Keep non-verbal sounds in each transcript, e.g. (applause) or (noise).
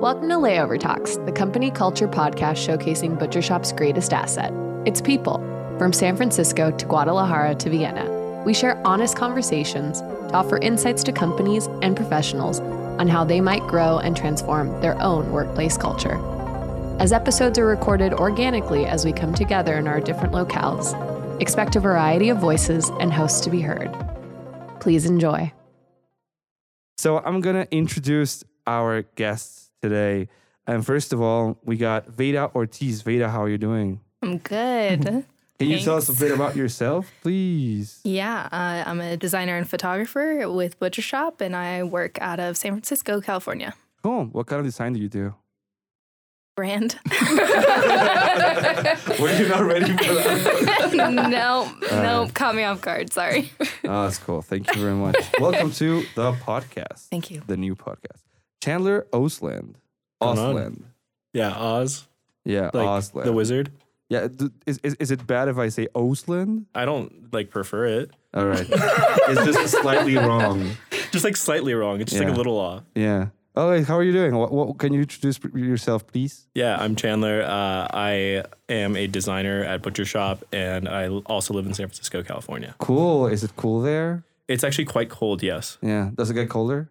Welcome to Layover Talks, the company culture podcast showcasing Butcher Shop's greatest asset its people. From San Francisco to Guadalajara to Vienna, we share honest conversations to offer insights to companies and professionals on how they might grow and transform their own workplace culture. As episodes are recorded organically as we come together in our different locales, expect a variety of voices and hosts to be heard. Please enjoy. So I'm gonna introduce our guests today. And first of all, we got Vada Ortiz. Vada, how are you doing? I'm good. (laughs) Can you tell us a bit about yourself, please? yeah, uh, I'm a designer and photographer with Butcher Shop, and I work out of San Francisco, California. Cool. What kind of design do you do? Brand? (laughs) (laughs) Were you not ready for that? no, no, caught me off guard. Sorry. oh, that's cool. Thank you very much. Welcome to the podcast. Thank you. The new podcast. Chandler Osland. Going? Osland. Yeah, Oz, Yeah, like Osland. the wizard. Yeah, is, is, is it bad if I say Osland? I don't like prefer it. All right. (laughs) it's just slightly wrong. Just like slightly wrong. It's just like a little off. Yeah. Oh, hey, how are you doing? What, what, can you introduce yourself, please? Yeah, I'm Chandler. Uh, I am a designer at Butcher Shop, and I also live in San Francisco, California. Cool. Is it cool there? It's actually quite cold. Yes. Yeah. Does it get colder?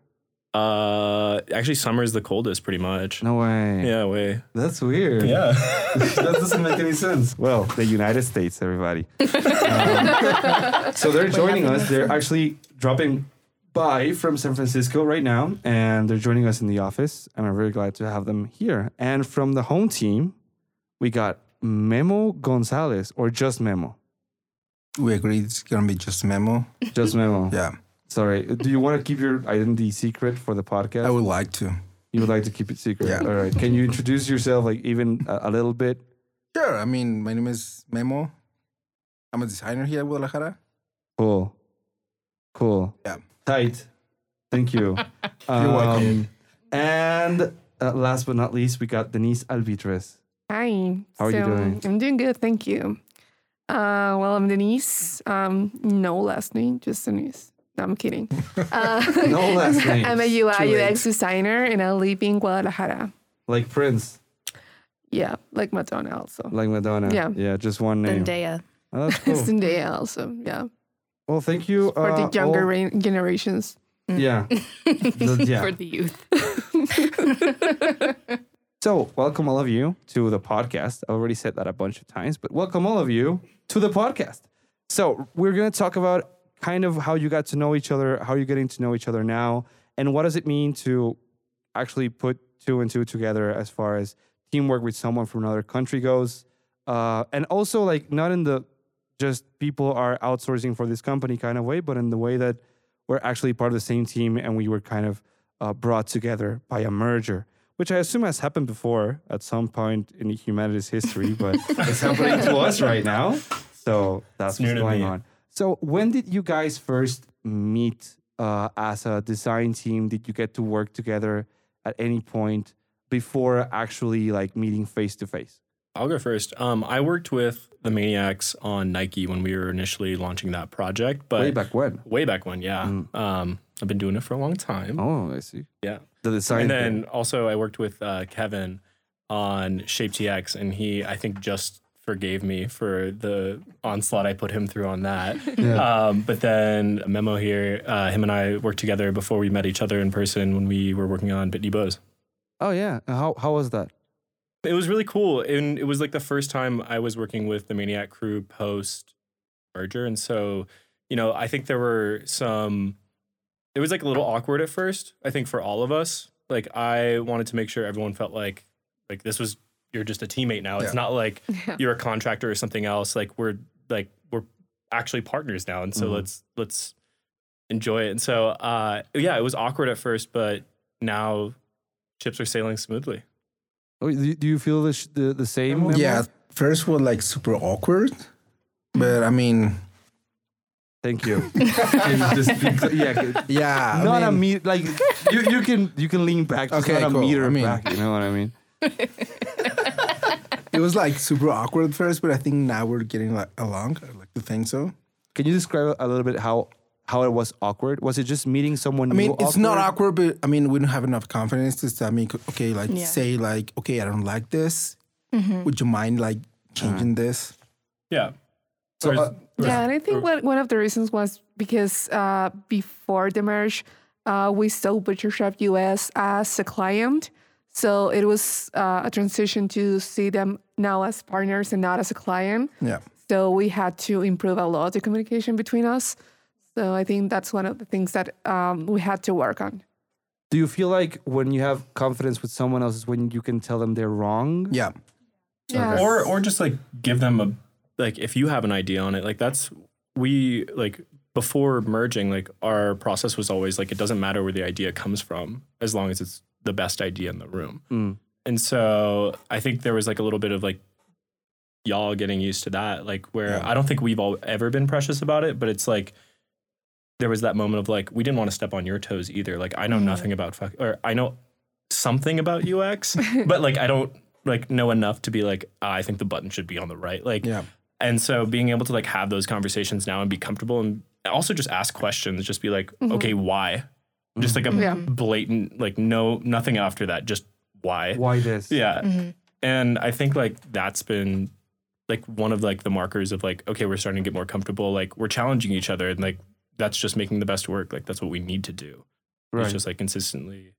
Uh, actually, summer is the coldest, pretty much. No way. Yeah, way. That's weird. Yeah. (laughs) that doesn't make any sense. Well, the United States, everybody. (laughs) Um, so they're joining us. They're actually dropping by from San Francisco right now, and they're joining us in the office. And I'm very glad to have them here. And from the home team, we got Memo Gonzalez, or just Memo. We agreed it's gonna be just memo. Just Memo. (laughs) Yeah, Sorry. Do you want to keep your identity secret for the podcast? I would like to. You would like to keep it secret. Yeah. All right. Can you introduce yourself, like even a, a little bit? Sure. I mean, my name is Memo. I'm a designer here at Guadalajara. Cool. Cool. Yeah. Tight. Thank you. (laughs) You're welcome. Um, And uh, last but not least, we got Denisse Alvidrez. Hi. How are you doing? I'm doing good, thank you. Uh, well, I'm Denisse. Um, no last name, just Denisse. No, I'm kidding. (laughs) Uh, No last name. I'm a Too UI late. UX designer, and I live in Guadalajara. Like Prince, Yeah, like Madonna also. like Madonna. Yeah. Yeah, just one name. Zendaya. Oh, that's cool. (laughs) Zendaya also. Yeah, well, thank you. for uh, the younger all- ra- generations. Yeah. (laughs) The- yeah. For the youth. So, welcome all of you to the podcast. I already said that a bunch of times, but welcome all of you to the podcast. So, we're going to talk about kind of how you got to know each other, how you're getting to know each other now, and what does it mean to actually put two and two together as far as teamwork with someone from another country goes. Uh, and also, like, not in the just people are outsourcing for this company kind of way, but in the way that we're actually part of the same team and we were kind of uh, brought together by a merger which I assume has happened before at some point in humanity's history, but (laughs) it's happening to us right now. So that's It's what's going on. So when did you guys first meet uh, as a design team? Did you get to work together at any point before actually like meeting face to face? I'll go first. Um, I worked with the Maniacs on Nike when we were initially launching that project, but Way back when? way back when, yeah. Mm. Um, I've been doing it for a long time. Oh, I see. Yeah. The design. and then thing. also I worked with uh, Kevin on Shape TX, and he I think just forgave me for the onslaught I put him through on that. (laughs) um, but then a Memo here, uh, him and I worked together before we met each other in person when we were working on Bitney Bows. Oh yeah. How how was that? It was really cool, and it was like the first time I was working with the Maniac crew post merger, and so you know I think there were some. It was like a little awkward at first. I think for all of us, like I wanted to make sure everyone felt like like this was you're just a teammate now. It's Yeah. not like (laughs) Yeah. you're a contractor or something else. Like we're like we're actually partners now, and so Mhm. let's let's enjoy it. And so uh, yeah, it was awkward at first, but now ships are sailing smoothly. Oh, do, do you feel the sh- the, the same? Memo? Yeah, first was like super awkward, but I mean, Thank you. (laughs) Can just be yeah. yeah, I not a mean, meter like you, you can you can lean back just Okay, not a cool. meter I mean- back you know what i mean (laughs) it was like super awkward at first, but I think now we're getting like along. I like to think so. can you describe a little bit how how it was awkward? Was it just meeting someone I mean, new it's not awkward, but I mean, we don't have enough confidence to say, I mean, okay, like Yeah. say like, okay, I don't like this. Mm-hmm. Would you mind like changing Uh-huh. this? Yeah. So, uh, Yeah, and I think one, one of the reasons was because uh, before the merge, uh, we saw Butcher Shop US as a client. So it was uh, a transition to see them now as partners and not as a client. Yeah. So we had to improve a lot the communication between us. So I think that's one of the things that um, we had to work on. do you feel like when you have confidence with someone else is when you can tell them they're wrong? Yeah. Yeah. or or just like give them a like if you have an idea on it like that's we like before merging like our process was always like it doesn't matter where the idea comes from as long as it's the best idea in the room Mm. and so i think there was like a little bit of like y'all getting used to that like where Yeah. i don't think we've all ever been precious about it but it's like there was that moment of like we didn't want to step on your toes either like i know nothing about fuck or i know something about (laughs) ux but like i don't like know enough to be like ah, i think the button should be on the right like Yeah. and so being able to like have those conversations now and be comfortable and also just ask questions just be like okay why just like a Yeah. blatant like no nothing after that just why Why this? yeah Mm-hmm. and i think like that's been like one of like the markers of like okay we're starting to get more comfortable like we're challenging each other and like that's just making the best work like that's what we need to do Right. it's just like consistently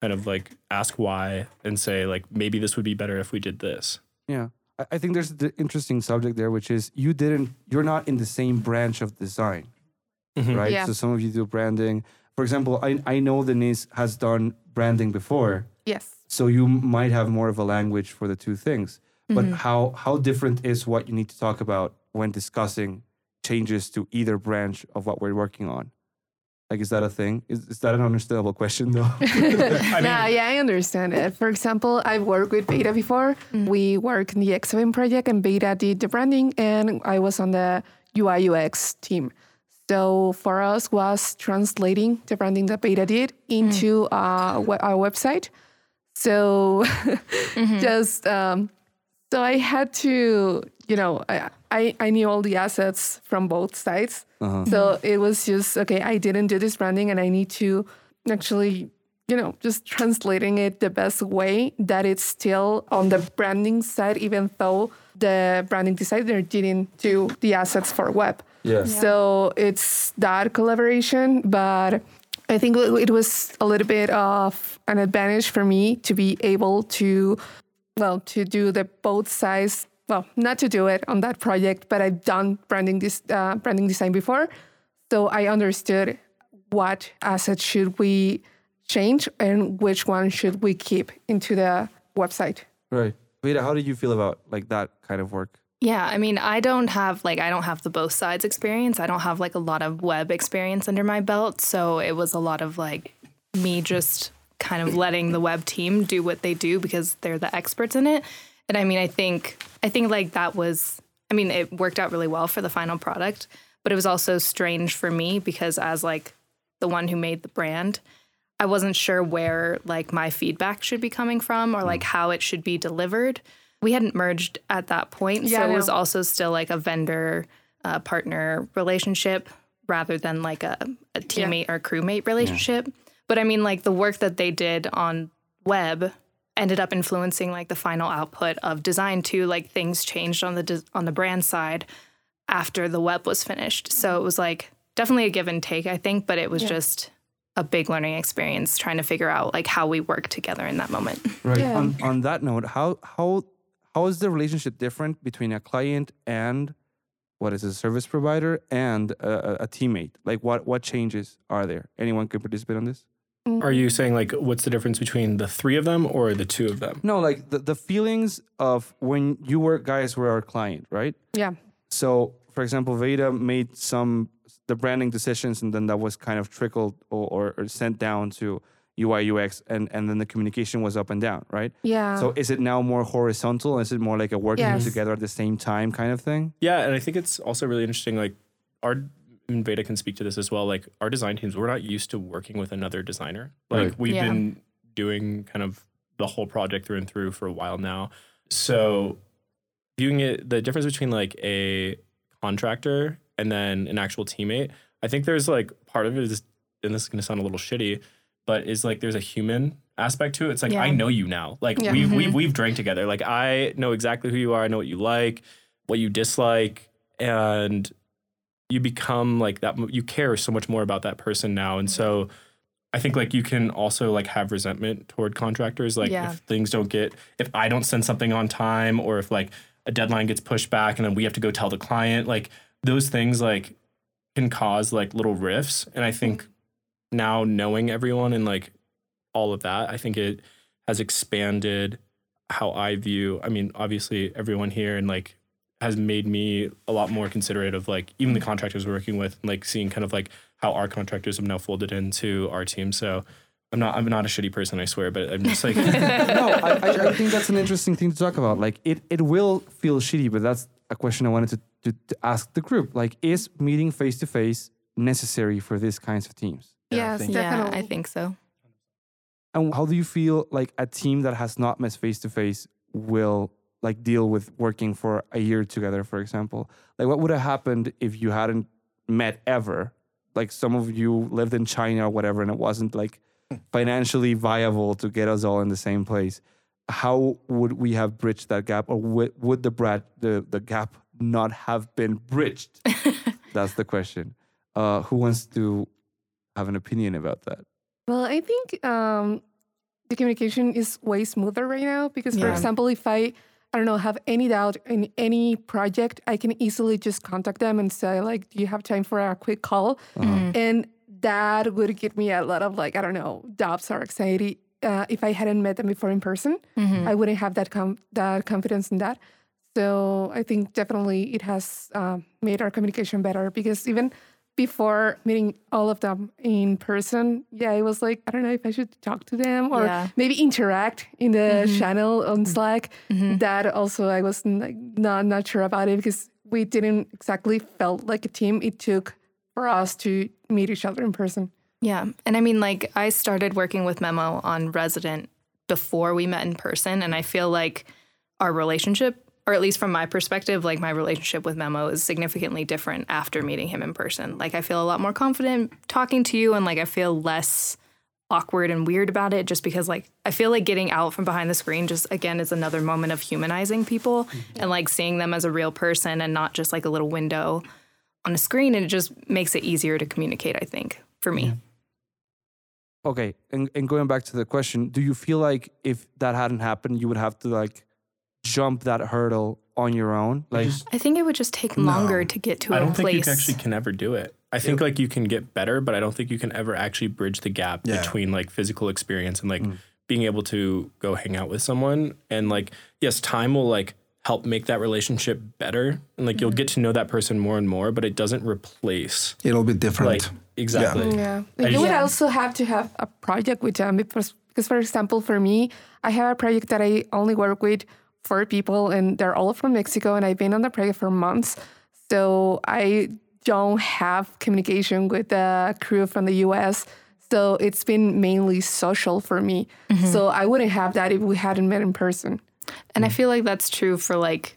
kind of like ask why and say like maybe this would be better if we did this Yeah. I- I think there's the interesting subject there, which is you didn't, you're not in the same branch of design, Mhm. right? Yeah. So some of you do branding. For example, I, I know Denisse has done branding before, Yes. so you might have more of a language for the two things. But mm-hmm. how how different is what you need to talk about when discussing changes to either branch of what we're working on? Like, is that a thing? Is, is that an understandable question though? (laughs) (laughs) yeah, yeah, I understand it. For example, I've worked with Vada before. Mm. We worked in the X7 project, and Vada did the branding, and I was on the UI UX team. So for us was translating the branding that Vada did into uh, our website. So (laughs) just um, so I had to, you know, I, I I knew all the assets from both sides. So it was just okay. I didn't do this branding, and I need to actually, you know, just translating it the best way that it's still on the branding side, even though the branding designer didn't do the assets for web. Yeah. So it's that collaboration, but I think it it was a little bit of an advantage for me to be able to, well, to do the both sides. Well, not to do it on that project, but I've done branding this uh, branding design before, so I understood what assets should we change and which one should we keep into the website. right. Vada, how did you feel about like that kind of work? Yeah, I mean, I don't have like I don't have the both sides experience. I don't have like a lot of web experience under my belt, so it was a lot of like me just kind of letting the web team do what they do because they're the experts in it. And I mean, I think I think like that was I mean, it worked out really well for the final product, but it was also strange for me because as like the one who made the brand, I wasn't sure where like my feedback should be coming from or like mm. how it should be delivered. We hadn't merged at that point, Yeah, so it was also still like a vendor uh, partner relationship rather than like a, a teammate or crewmate relationship. But I mean, like the work that they did on web ended up influencing like the final output of design too. Like things changed on the des- on the brand side after the web was finished. So it was like definitely a give and take, I think, but it was just a big learning experience trying to figure out like how we work together in that moment. Right. Yeah. On, on that note, how how how is the relationship different between a client and what is a service provider and a, a- a teammate? Like what what changes are there? Anyone can participate on this? Are you mm-hmm. saying like what's the difference between the three of them or the two of them? No, like the, the feelings of when you were guys were our client, right? Yeah. So, for example, Vada made some the branding decisions, and then that was kind of trickled or, or, or sent down to UI UX, and and then the communication was up and down, right? Yeah. So, is it now more horizontal? Is it more like a working Yes. together at the same time kind of thing? Yeah, and I think it's also really interesting. Like our and Vada can speak to this as well. Like our design teams, we're not used to working with another designer. Like Right. we've Yeah. been doing kind of the whole project through and through for a while now. So viewing it, the difference between like a contractor and then an actual teammate, I think there's like part of it is, and this is gonna sound a little shitty, but is like there's a human aspect to it. It's like Yeah. I know you now. Like Yeah. we've we've mm-hmm. we've drank together. Like I know exactly who you are. I know what you like, what you dislike, and you become like that. You care so much more about that person now, and so. I think like you can also like have resentment toward contractors. Like Yeah. if things don't get, if I don't send something on time, or if like a deadline gets pushed back and then we have to go tell the client, like those things like can cause like little rifts. And I think now knowing everyone and like all of that, I think it has expanded how I view. I mean, obviously everyone here and like has made me a lot more considerate of like even the mm-hmm. contractors we're working with, and, like seeing kind of like how our contractors have now folded into our team. So I'm not I'm not a shitty person, I swear, but I'm just like (laughs) no, I, I, I (laughs) think that's an interesting thing to talk about. Like it, it will feel shitty, but that's a question I wanted to, to, to ask the group. Like, is meeting face to face necessary for these kinds of teams? Yeah, I yes, think- Yeah, definitely. I think so. And how do you feel like a team that has not met face to face will like deal with working for a year together, for example? Like, what would have happened if you hadn't met ever? Like, some of you lived in China or whatever, and it wasn't like financially viable to get us all in the same place. How would we have bridged that gap, or would, would the Brad the the gap not have been bridged? (laughs) That's the question. Uh, who wants to have an opinion about that? Well, I think um, the communication is way smoother right now because, for Yeah. example, if I I don't know have any doubt in any project, I can easily just contact them and say like, "Do you have time for a quick call?" And that would give me a lot of like I don't know doubts or anxiety. Uh, if I hadn't met them before in person, I wouldn't have that com- that confidence in that. So I think definitely it has um, made our communication better because even before meeting all of them in person, yeah, it was like I don't know if I should talk to them or Yeah. maybe interact in the mm-hmm. channel on mm-hmm. Slack. Mm-hmm. That also I was like not not sure about it because we didn't exactly felt like a team. It took for us to meet each other in person. Yeah. And I mean, like, I started working with Memo on Resident before we met in person. And I feel like our relationship, or at least from my perspective, like my relationship with Memo is significantly different after meeting him in person. Like, I feel a lot more confident talking to you, and like, I feel less awkward and weird about it just because like I feel like getting out from behind the screen just again is another moment of humanizing people mm-hmm. and like seeing them as a real person and not just like a little window on a screen and it just makes it easier to communicate I think for me. Okay, and, and going back to the question, do you feel like if that hadn't happened, you would have to like jump that hurdle on your own? Like, I think it would just take longer to get to I a place. I don't think you can actually can ever do it. I think like you can get better, but I don't think you can ever actually bridge the gap Yeah. between like physical experience and like mm. being able to go hang out with someone. And like, yes, time will like help make that relationship better. And like you'll mm. get to know that person more and more, but it doesn't replace It'll be different. like exactly. Yeah. I you would Yeah. also have to have a project with them because, because, for example, for me, I have a project that I only work with four people and they're all from Mexico and I've been on the project for months. So I don't have communication with the crew from the US. So it's been mainly social for me. Mm-hmm. So I wouldn't have that if we hadn't met in person. And I feel like that's true for like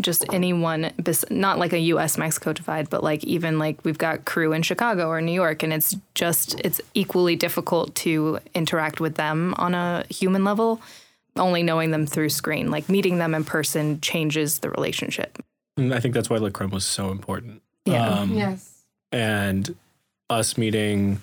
just anyone, not like a US Mexico divide, but like even like we've got crew in Chicago or New York, and it's just, it's equally difficult to interact with them on a human level, only knowing them through screen. Like meeting them in person changes the relationship. And I think that's why Lacroix was so important. Yeah. Um, Yes. and us meeting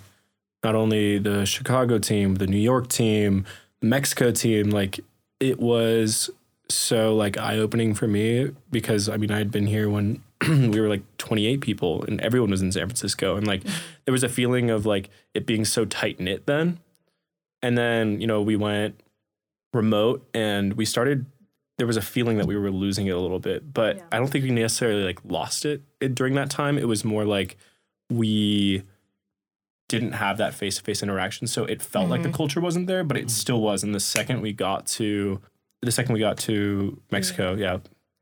not only the Chicago team, the New York team, the Mexico team, like it was so like eye opening for me because I mean I had been here when (clears throat) we were like 28 people and everyone was in San Francisco and like there was a feeling of like it being so tight knit then. And then, you know, we went remote and we started there was a feeling that we were losing it a little bit, but I don't think we necessarily like lost it, it during that time. It was more like we didn't have that face to face interaction. So it felt like the mm-hmm. culture wasn't there, but it mm-hmm. still was. And the second we got to the second we got to Mexico, yeah,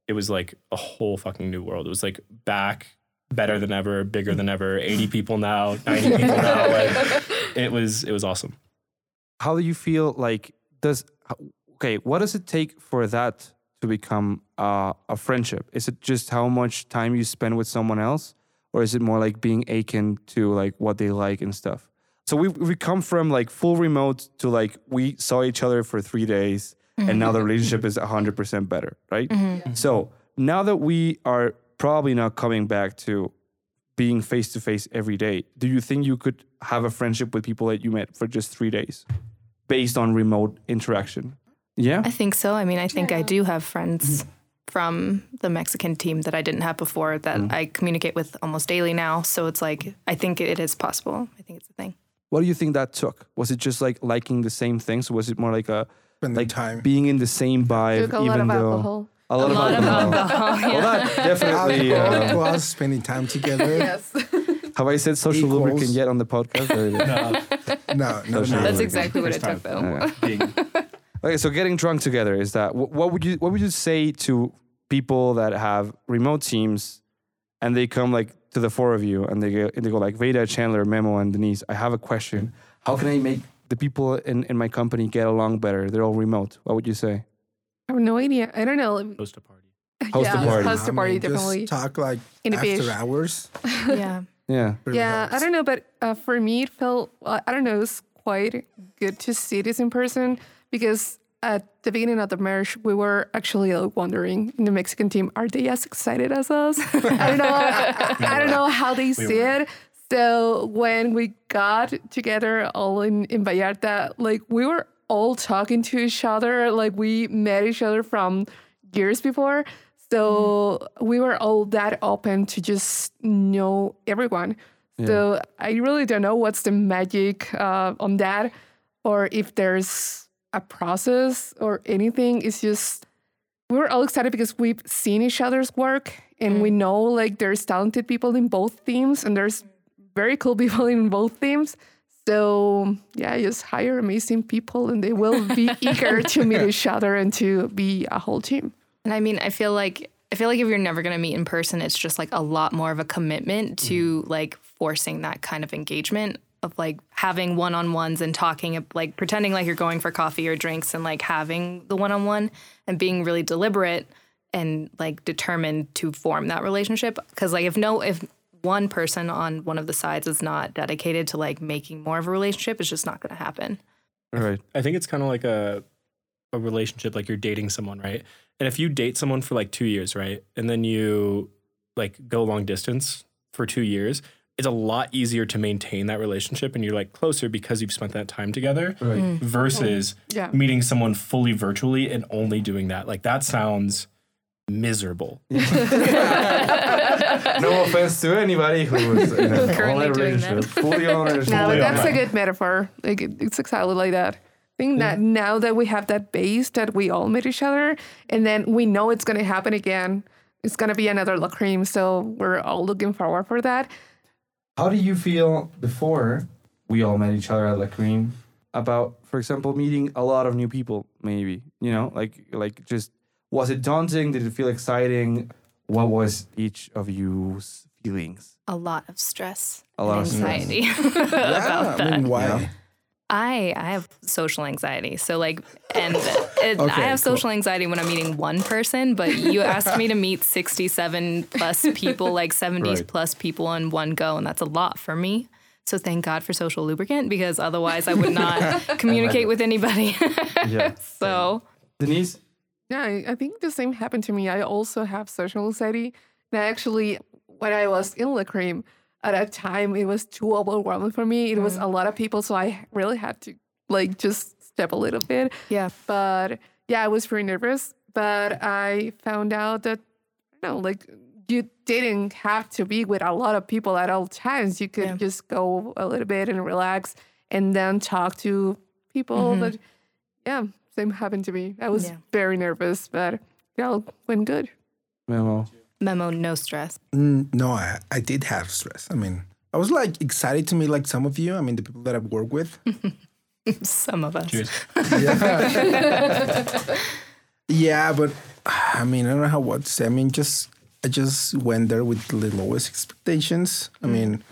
it was like a whole fucking new world. It was like back better than ever, bigger than ever, (laughs) 80 people now, 90 people now. Like it was it was awesome. how do you feel like does okay what does it take for that to become uh, a friendship is it just how much time you spend with someone else or is it more like being akin to like what they like and stuff? So we we come from like full remote to like we saw each other for three days, and now the relationship is hundred percent better, right? So now that we are probably not coming back to being face to face every day, do you think you could have a friendship with people that you met for just three days, based on remote interaction? Yeah. I think so. I mean, I think I do have friends from the Mexican team that I didn't have before that I communicate with almost daily now. So it's like, I think it is possible. I think it's a thing. What do you think that took? Was it just like liking the same things? Was it more like a Spending like time. being in the same vibe, Took a even lot of though alcohol. a lot, A lot of of alcohol? alcohol. (laughs) Well, that definitely. Alcohol Uh, plus spending time together. (laughs) Yes. have I said social Equals. lubricant yet on the podcast? (laughs) No, (laughs) No, no, no. That's Really? exactly what First it took, time. though. Yeah. (laughs) being Okay, so getting drunk together is that wh- what would you what would you say to people that have remote teams and they come like to the four of you and they go and they go like Vada, Chandler, Memo, and Denisse. I have a question. How can I make the people in, in my company get along better? They're all remote. What would you say? I have no idea. I don't know. host a party. Host a party. Host a I party, mean, definitely. Just talk like In after beach. hours. (laughs) yeah. Yeah. really Yeah, I don't know, but uh, for me, it felt uh, I don't know, it was quite good to see this in person because at the beginning of the marriage, we were actually like, wondering in the Mexican team, are they as excited as us? (laughs) I don't know. I, I don't know how they see it. So when we got together all in, in Vallarta, like we were all talking to each other, like we met each other from years before. So we were all that open to just know everyone. So I really don't know what's the magic uh, on that, or if there's a process or anything. It's just we were all excited because we've seen each other's work and we know like there's talented people in both teams and there's very cool (laughs) people in both teams. So yeah, just hire amazing people and they will be (laughs) eager to meet each other and to be a whole team. And I mean, I feel like I feel like if you're never going to meet in person, it's just like a lot more of a commitment to mm-hmm. like forcing that kind of engagement of like having one-on-ones and talking like pretending like you're going for coffee or drinks and like having the one-on-one and being really deliberate and like determined to form that relationship because like if no if one person on one of the sides is not dedicated to like making more of a relationship it's just not going to happen All right. I think it's kind of like a a relationship, like you're dating someone, right? And if you date someone for like two years, right, and then you like go long distance for two years, it's a lot easier to maintain that relationship, and you're like closer because you've spent that time together. Right. Mm. Versus mm. Yeah. meeting someone fully virtually and only doing that. Like that sounds miserable. (laughs) no offense to anybody who is in a (laughs) Currently online doing that. relationship, fully on a No, fully that's a good metaphor. Like it's exactly like that. I think that now that we have that base that we all met each other, and then we know it's gonna happen again. It's gonna be another La Creme, so we're all looking forward for that. How do you feel before we all met each other at La Creme about, for example, meeting a lot of new people? Maybe you know, like like just was it daunting? Did it feel exciting? What was each of you's feelings? a lot of stress A lot and of stress. anxiety (laughs) Yeah, I mean, why? Yeah. I I have social anxiety. So like, and (laughs) it, I Okay, have cool. social anxiety when I'm meeting one person. But you asked me to meet (laughs) 67 plus people, like 70s Right. plus people in one go, and that's a lot for me. So thank God for social lubricant because otherwise I would not (laughs) communicate with anybody. Yeah. so Denisse, Yeah, I, I think the same happened to me. I also have social anxiety. And actually, when I was in La Creme, at that time, it was too overwhelming for me. It was a mm. lot of people, so I really had to like just step a little bit. yeah, But yeah, I was pretty nervous. But I found out that, you know, like you didn't have to be with a lot of people at all times. You could Yeah. just go a little bit and relax and then talk to people. Mm-hmm. But yeah, same happened to me. I was Yeah. very nervous, but it all went good. Memo. Memo, no stress. Mm, no, I, I did have stress. I mean, I was like excited to meet like some of you. I mean, the people that I've worked with. (laughs) Some of us. Cheers. (laughs) Yeah, but I mean, I don't know how what to say. I mean, just I just went there with the lowest expectations. I mean,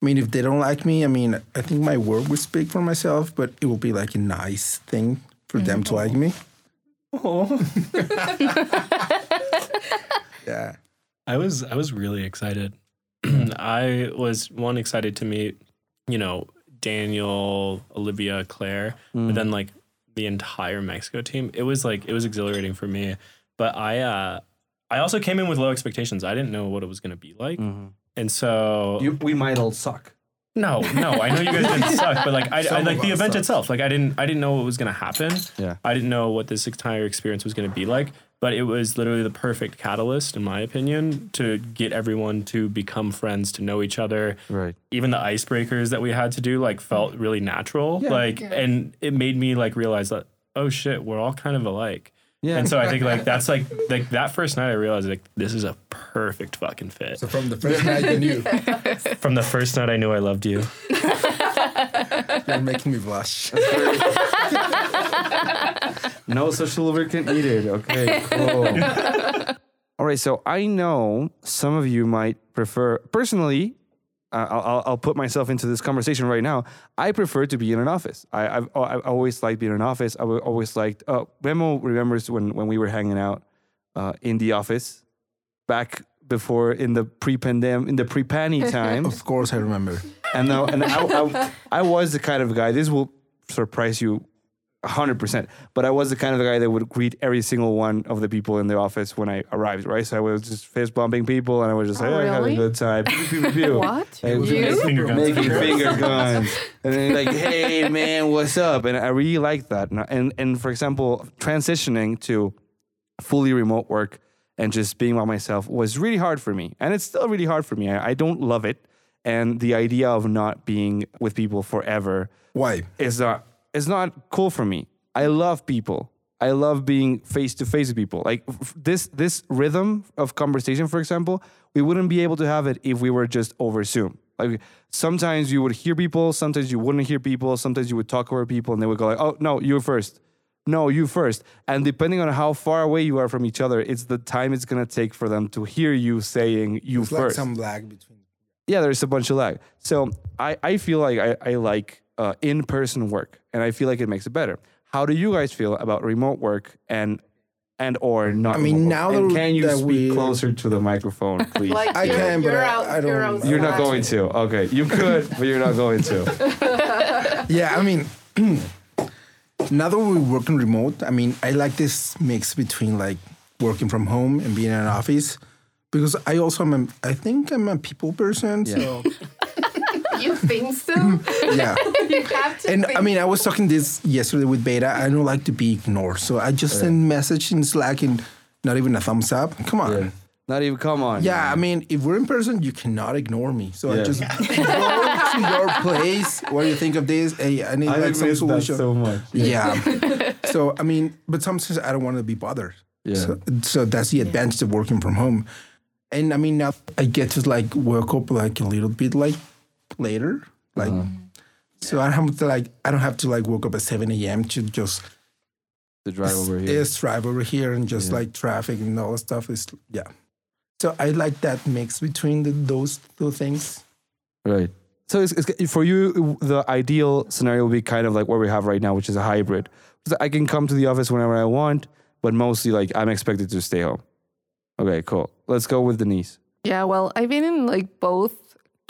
I mean, if they don't like me, I mean, I think my work would speak for myself, but it would be like a nice thing for them to like me. Oh. (laughs) yeah. I was I was really excited. (clears throat) I was one excited to meet, you know, Daniel, Olivia, Claire, but then like the entire Mexico team. It was like it was exhilarating for me. But I uh I also came in with low expectations. I didn't know what it was gonna be like. And so You, we might all suck. No, no, I know you guys didn't (laughs) suck, but like I, I like the event sucked. itself. Like I didn't I didn't know what was gonna happen. Yeah. I didn't know what this entire experience was gonna be like. But it was literally the perfect catalyst, in my opinion, to get everyone to become friends, to know each other. Right. Even the icebreakers that we had to do like felt really natural. Yeah, like and it made me like realize that, oh shit, we're all kind of alike. Yeah. And so I think like that's like (laughs) like that first night I realized like this is a perfect fucking fit. So from the first night you knew, (laughs) From the first night I knew I loved you. (laughs) you're making me blush. No social lubricant needed. Okay, cool. All right, so I know some of you might prefer, personally, uh, I'll, I'll- I'll put myself into this conversation right now. I prefer to be in an office. I, I've, I've always liked being in an office. I've always liked, uh, Memo remembers when, when we were hanging out uh, in the office back before in the pre-pandemic, in the pre-panny (laughs) time. Of course, I remember. And now, and I, I, I was the kind of guy. This will surprise you, hundred percent. But I was the kind of guy that would greet every single one of the people in the office when I arrived. Right, so I was just fist bumping people, and I was just oh, like, Oh, "Hey, have a really? good time." (laughs) What? Hey, what's You? up? Finger guns. making (laughs) finger guns, and then like, "Hey, man, what's up?" And I really liked that. And and, and for example, transitioning to fully remote work and just being by myself was really hard for me. And it's still really hard for me. I, I don't love it. And the idea of not being with people forever Why? is not is not cool for me. I love people. I love being face to face with people. Like f- this this rhythm of conversation, for example, we wouldn't be able to have it if we were just over Zoom. Like sometimes you would hear people, sometimes you wouldn't hear people, sometimes you would talk over people, and they would go like, "Oh no, you first. No, you first. And depending on how far away you are from each other, it's the time it's gonna take for them to hear you saying you It's like first some lag between. yeah, there's a bunch of lag. So I, I feel like I, I like uh, in person work, and I feel like it makes it better. How do you guys feel about remote work and and or not? I mean, now And that- can you that speak we- closer to the microphone, (laughs) please? Like I you're, can, but you're I- out, I don't- You're, out you're not going to. Okay, you could, but you're not going to. (laughs) Yeah, I mean, (clears throat) now that we're working remote, I mean, I like this mix between like working from home and being in an office because I also am, a, I think I'm a people person. So, You think so? (laughs) yeah. (laughs) you have to. And think. I mean, I was talking this yesterday with Vada. I don't like to be ignored. So I just send message in Slack and not even a thumbs up. Come on. Yeah. Not even. Come on. Yeah, I mean, if we're in person, you cannot ignore me. So Yeah. I just go to your place. What do you think of this? Hey, I need I like some miss that solution. so much. Yeah. (laughs) so I mean, but sometimes I don't want to be bothered. Yeah. So, so that's the advantage of working from home. And I mean, now I get to like wake up like a little bit like later, like. Uh-huh. So I don't have to like I don't have to like wake up at seven a.m. to just To drive over here. just drive over here and just Yeah. like traffic and all that stuff is yeah. So I like that mix between the, those two things. Right. So it's, it's, for you, the ideal scenario would be kind of like what we have right now, which is a hybrid. So I can come to the office whenever I want, but mostly like I'm expected to stay home. Okay, cool. Let's go with Denisse. Yeah, well, I've been in like both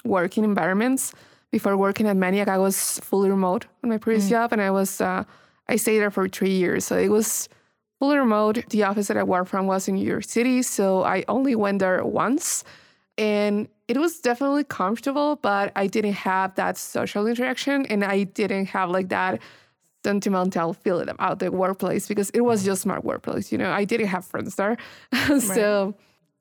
working environments. Before working at Maniac, I was fully remote on my previous job, and I was uh, I stayed there for three years. So it was fully remote. The office that I worked from was in New York City, so I only went there once, and it was definitely comfortable. But I didn't have that social interaction, and I didn't have like that sentimental feeling about the workplace because it was just my workplace. You know, I didn't have friends there, (laughs) so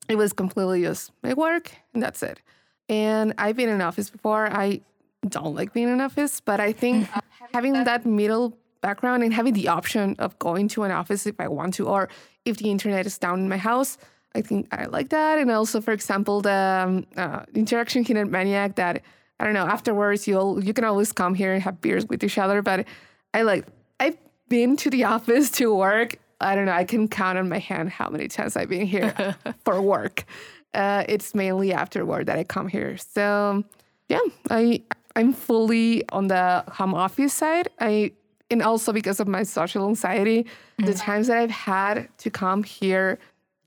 it was completely just my work and that's it. And I've been in office before. I don't like being in office, but I think (laughs) having (laughs) that middle background and having the option of going to an office if I want to, or if the internet is down in my house, I think I like that. And also, for example, the um, uh, interaction here at Maniac that I don't know. Afterwards, you'll you can always come here and have beers with each other. But I like I've been to the (laughs) office to work. I don't know. I can count on my hand how many times I've been here for work. Uh, it's mainly afterward that I come here. So yeah, I I'm fully on the home office side. I and also because of my social anxiety, the times that I've had to come here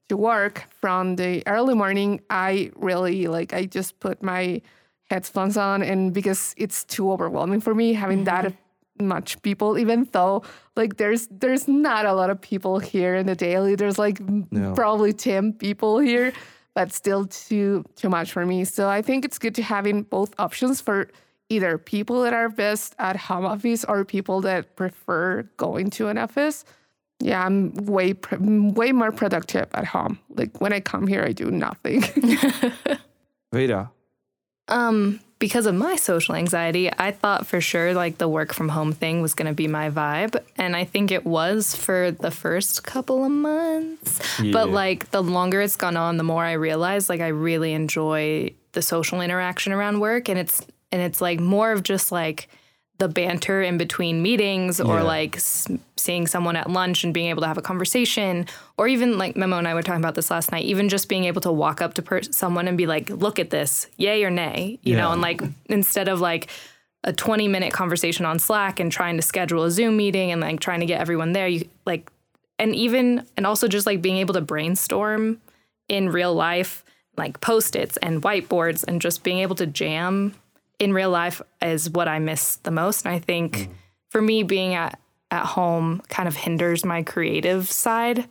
to work from the early morning, I really like I just put my headphones on and because it's too overwhelming for me having that much people even though like there's there's not a lot of people here in the daily there's like No. probably 10 people here but still too too much for me. So i think it's good to having both options for either people that are best at home office or people that prefer going to an office. Yeah i'm way way more productive at home. Like when i come here i do nothing. (laughs) Vada. Um, because of my social anxiety, I thought for sure like the work from home thing was going to be my vibe. And I think it was for the first couple of months. But like the longer it's gone on, the more I realize like I really enjoy the social interaction around work. And it's, and it's like more of just like the banter in between meetings or Yeah. like s- seeing someone at lunch and being able to have a conversation or even like Memo and I were talking about this last night even just being able to walk up to per- someone and be like look at this yay or nay you know and like instead of like a 20 minute conversation on Slack and trying to schedule a Zoom meeting and like trying to get everyone there you like and even and also just like being able to brainstorm in real life like post-its and whiteboards and just being able to jam in real life is what I miss the most. And I think mm. for me, being at, at home kind of hinders my creative side.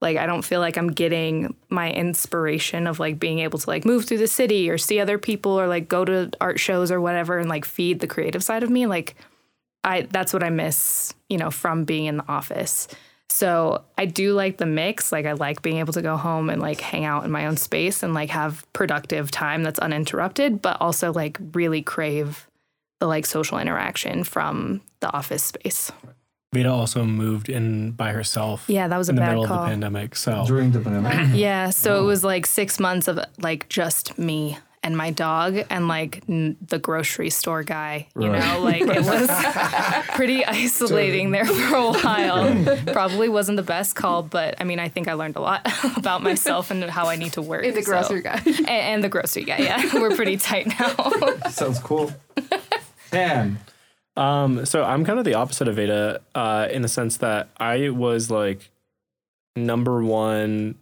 Like I don't feel like I'm getting my inspiration of like being able to like move through the city or see other people or like go to art shows or whatever and like feed the creative side of me. Like I that's what I miss, you know, from being in the office. So I do like the mix. Like I like being able to go home and like hang out in my own space and like have productive time that's uninterrupted, but also like really crave the like social interaction from the office space. Vada also moved in by herself. Yeah, that was a in the bad middle call. of the pandemic. So During the pandemic. Yeah, so it was like six months of like just me and my dog and like n- the grocery store guy. You Right. know, like it was (laughs) pretty isolating there for a while. Probably wasn't the best call, but I mean, I think I learned a lot (laughs) about myself and how I need to work. in the so- grocery guy and, and the grocery guy. Yeah, (laughs) we're pretty tight now. Sounds cool. Tan. Um, so I'm kind of the opposite of Vada, uh, in the sense that I was like number one,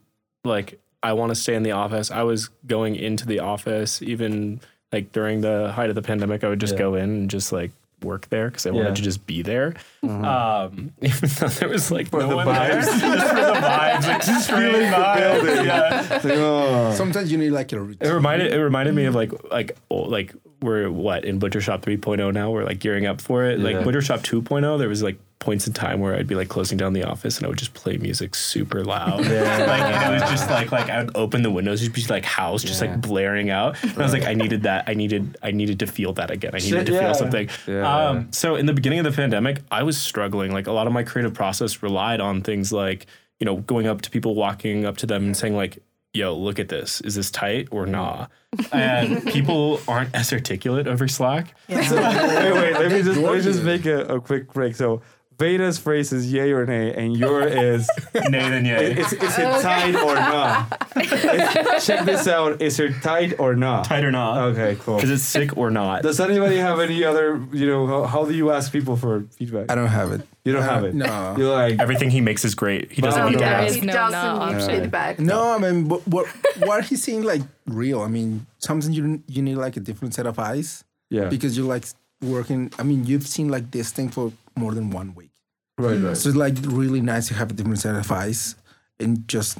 like I want to stay in the office. I was going into the office even like during the height of the pandemic. I would just Yeah. go in and just like work there because I wanted to just be there. Um, (laughs) even though there was like For no the one there. vibes. (laughs) just for the vibes, like just feeling vibes. Yeah. Like, oh. Sometimes you need like a It routine. reminded it reminded me of like like oh, like we're what in Butcher Shop 3.0 now. We're like gearing up for it. Yeah. Like Butcher Shop 2.0, there was like points in time where I'd be like closing down the office and I would just play music super loud. Yeah. (laughs) Like and it was (laughs) just like like I would open the windows, it'd be like house just Yeah. like blaring out. And I was like, I needed that. I needed I needed to feel that again. I needed Shit, to yeah. feel something. Yeah. Um, so in the beginning of the pandemic, I was struggling. Like a lot of my creative process relied on things like, you know, going up to people, walking up to them and saying like, yo, look at this. Is this tight or nah? And people aren't as articulate over Slack. (laughs) So, wait, wait. Let me just let me just make a, a quick break. So, Vada's phrase is yay or nay, and your is (laughs) Nay than yay. is, is it tight or not? It's- check this (laughs) out. Is it tight or not? tight or not? Okay, cool. Because it's sick or not? Does anybody have any other? You know, how, how do you ask people for feedback? I don't have it. You don't have it. No. You're like Everything he makes is great. He doesn't Wow. need to There Yeah. is He no doesn't no need feedback. No, I mean, what what, what he's saying like real. I mean, sometimes you you need like a different set of eyes yeah, because you're like working. I mean, you've seen like this thing for more than one week, right, mm. right. so it's like really nice to have a different set of eyes and just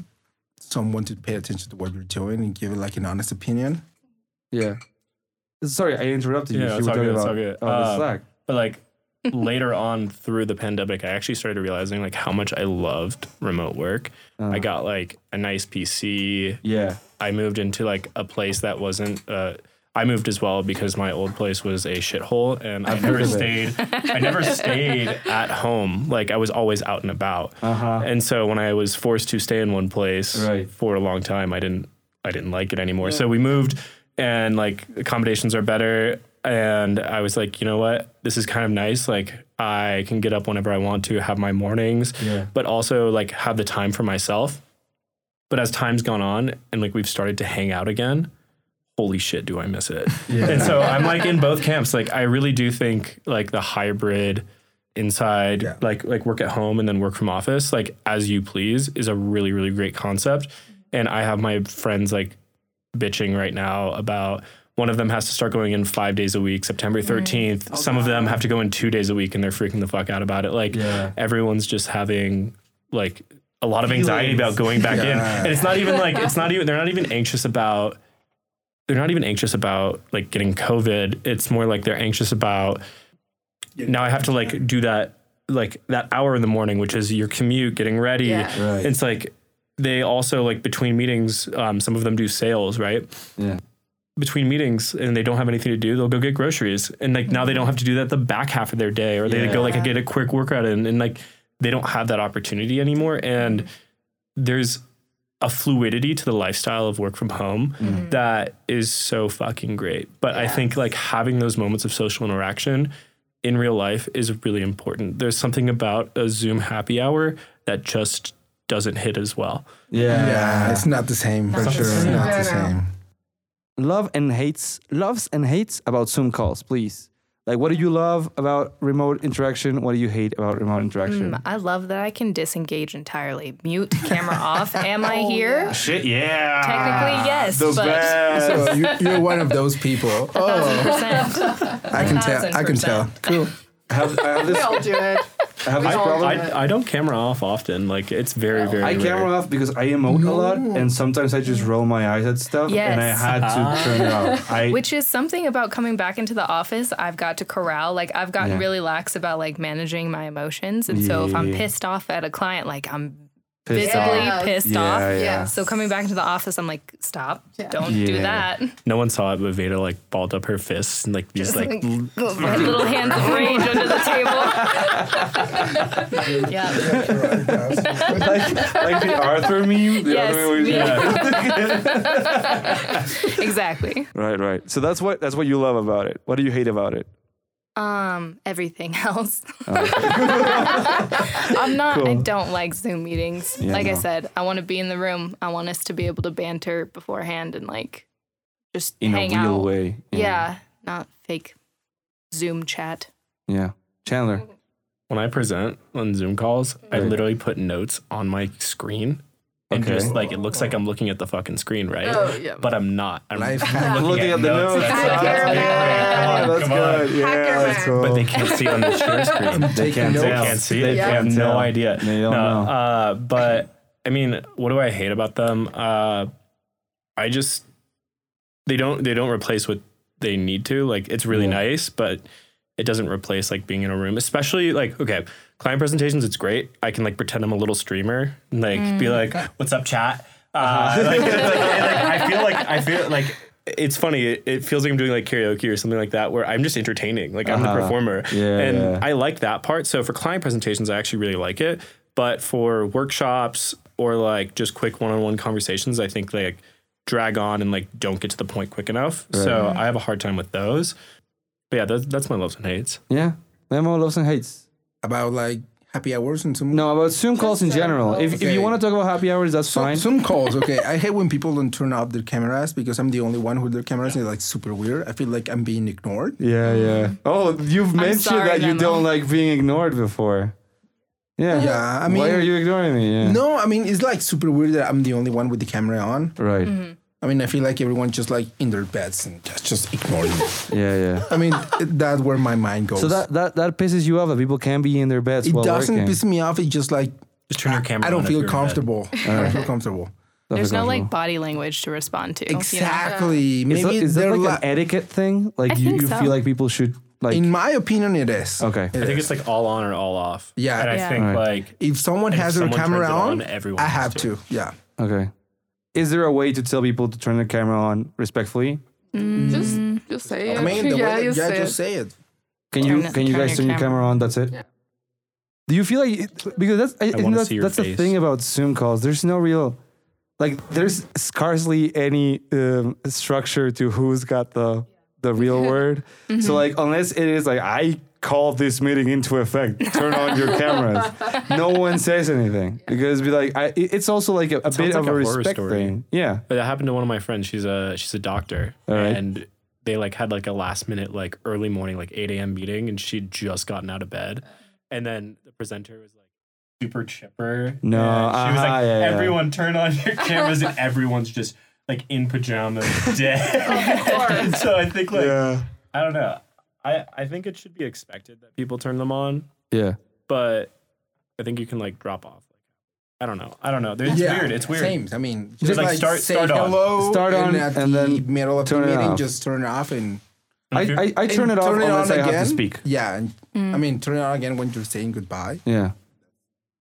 someone to pay attention to what you're doing and give it like an honest opinion. Yeah. Sorry, I interrupted you. Yeah, You it's were all talking good, it's about all good. Uh, Slack. But like (laughs) later on through the pandemic, I actually started realizing like how much I loved remote work. Uh-huh. I got like a nice PC. Yeah. I moved into like a place that wasn't. Uh, I moved as well because my old place was a shithole, and I've never stayed. I never (laughs) stayed at home. Like I was always out and about. Uh-huh. And so when I was forced to stay in one place Right. for a long time, I didn't. I didn't like it anymore. So we moved, and like accommodations are better. And I was like, you know what? This is kind of nice. Like I can get up whenever I want to, have my mornings Yeah. but also like have the time for myself. But as time's gone on and like we've started to hang out again, holy shit, do I miss it? (laughs) And so I'm like in both camps. Like I really do think like the hybrid inside Yeah. like like work at home and then work from office like as you please is a really really great concept and I have my friends like bitching right now about one of them has to start going in five days a week, September mm. 13th. Some of them have to go in two days a week and they're freaking the fuck out about it. Like Yeah. everyone's just having like a lot of anxiety about going back in. And it's not even like, it's not even, they're not even anxious about, they're not even anxious about like getting COVID. It's more like they're anxious about, now I have to like do that, like that hour in the morning, which is your commute, getting ready. Yeah. Right. It's like, they also like between meetings, um, some of them do sales, right? Yeah. between meetings and they don't have anything to do, they'll go get groceries. And like now they don't have to do that the back half of their day or they Yeah. go like get a quick workout in and like they don't have that opportunity anymore. And there's a fluidity to the lifestyle of work from home mm-hmm. Mm-hmm. that is so fucking great. But I think like having those moments of social interaction in real life is really important. There's something about a Zoom happy hour that just doesn't hit as well. Yeah. Yeah, it's not the same for the sure. same. Not the same. Love and hates, loves and hates about Zoom calls, please. Like, what do you love about remote interaction? What do you hate about remote interaction? Mm, I love that I can disengage entirely. Mute, camera off. Am I (laughs) here? Shit, yeah. Technically, yes, The but- best. (laughs) So you, you're one of those people. Oh, Percent. I can tell. I can tell. Cool. I have, I have We all do it. I have this problem. I, I don't camera off often. Like it's very, very I rare. camera off because I emote a lot, and sometimes I just roll my eyes at stuff, and I had to ah. turn it off. I (laughs) Which is something about coming back into the office. I've got to corral. Like I've gotten Yeah. really lax about like managing my emotions, and so if I'm Yeah. pissed off at a client, like I'm pissed visibly off. Pissed Yeah, off. yeah. Yeah. So coming back into the office, I'm like, stop, Yeah. don't Yeah. do that. No one saw it, but Vada like balled up her fists and like these like My little (laughs) hands of rage under the table. (laughs) yeah. like, like the Arthur meme. The Yes, other way yeah. (laughs) exactly. Right, right. So that's what that's what you love about it. What do you hate about it? Um, everything (laughs) else. Oh, I'm not. I don't like Zoom meetings. Yeah, like I said, I want to be in the room. I want us to be able to banter beforehand and like just In hang a real out. way. Yeah, not fake Zoom chat. Yeah. Chandler. when I present on Zoom calls, I literally put notes on my screen. And Okay. just like it looks like I'm looking at the fucking screen, right? Oh, yeah. But I'm not. I'm Life Looking at the notes. That's, Hacker that's man. Yeah, that's good. Yeah, that's man. cool. But they can't see on the share (laughs) screen. They taking can't They can't see it. They They have can't no idea. They don't no, know. Uh, but I mean, what do I hate about them? Uh, I just they don't they don't replace what they need to. Like it's really Yeah. nice, but it doesn't replace like being in a room. Especially like okay, client presentations. It's great. I can like pretend I'm a little streamer and like be like, "What's up, chat?" Uh, (laughs) like, like- like, I feel like I feel like. It's funny. It, it feels like I'm doing like karaoke or something like that, where I'm just entertaining. Like I'm Uh-huh. the performer, Yeah, and yeah. I like that part. So for client presentations, I actually really like it. But for workshops or like just quick one-on-one conversations, I think they like drag on and like don't get to the point quick enough. So I have a hard time with those. But yeah, that's, that's my loves and hates. Yeah. Memo loves and hates. About like happy hours and some No, about Zoom calls in general. If, if you want to talk about happy hours, that's Some, fine. Zoom calls, okay. (laughs) I hate when people don't turn off their cameras because I'm the only one with their cameras. And they're like super weird. I feel like I'm being ignored. Yeah, yeah. Mm-hmm. Oh, you've mentioned sorry, that you Memo. don't like being ignored before. Yeah. Yeah, I Why mean- are you ignoring me? Yeah. No, I mean it's like super weird that I'm the only one with the camera on. Right. Mm-hmm. I mean, I feel like everyone just like in their beds and just just ignoring me. (laughs) Yeah, yeah. I mean, that's where my mind goes. So that, that that pisses you off that people can be in their beds it while doesn't working. piss me off. It's just like Just turn your camera I don't on feel you're in bed. comfortable. I don't feel comfortable. That's There's no like body language to respond to. you know? Exactly. Is Maybe that, is that they're like an etiquette thing? Like I you, think you so. feel like people should like in my opinion, it is. Okay. It I think is. it's like all on or all off. Yeah. And I think Right. like if someone and if has their camera turns on, on, everyone I have to. to. Yeah. okay. Is there a way to tell people to turn the camera on respectfully? Just, just say it. I mean, the yeah, way you that, yeah, say just it. say it. Can you Turn- can you guys turn your camera. camera on? That's it. Do you feel like it- because that's I, I think that's, see your that's the thing about Zoom calls. There's no real like there's scarcely any um, structure to who's got the the real (laughs) word. So like unless it is like I called this meeting into effect, turn on your (laughs) cameras. no one says anything because be like I, it's also like a, a bit sounds of a a respect story. thing. Yeah. But that happened to one of my friends. She's a she's a doctor, All right. and they like had like a last minute like early morning like eight a.m. meeting, and she'd just gotten out of bed, and then the presenter was like, super chipper. No, and she was uh-huh, like, yeah, yeah. everyone turn on your cameras, and (laughs) everyone's just like in pajamas, (laughs) dead. so I think like yeah. I don't know. I I think it should be expected that people turn them on, Yeah. but I think you can like drop off. I don't know. I don't know. It's weird. It's weird. Same. I mean, Just, just like, like, start- say start on. hello, Start on, at and the then middle of the turn it meeting, off. just turn it off and I, I, I turn and it off turn unless I have to speak. Yeah, and, I mean, turn it on again when you're saying goodbye. Yeah.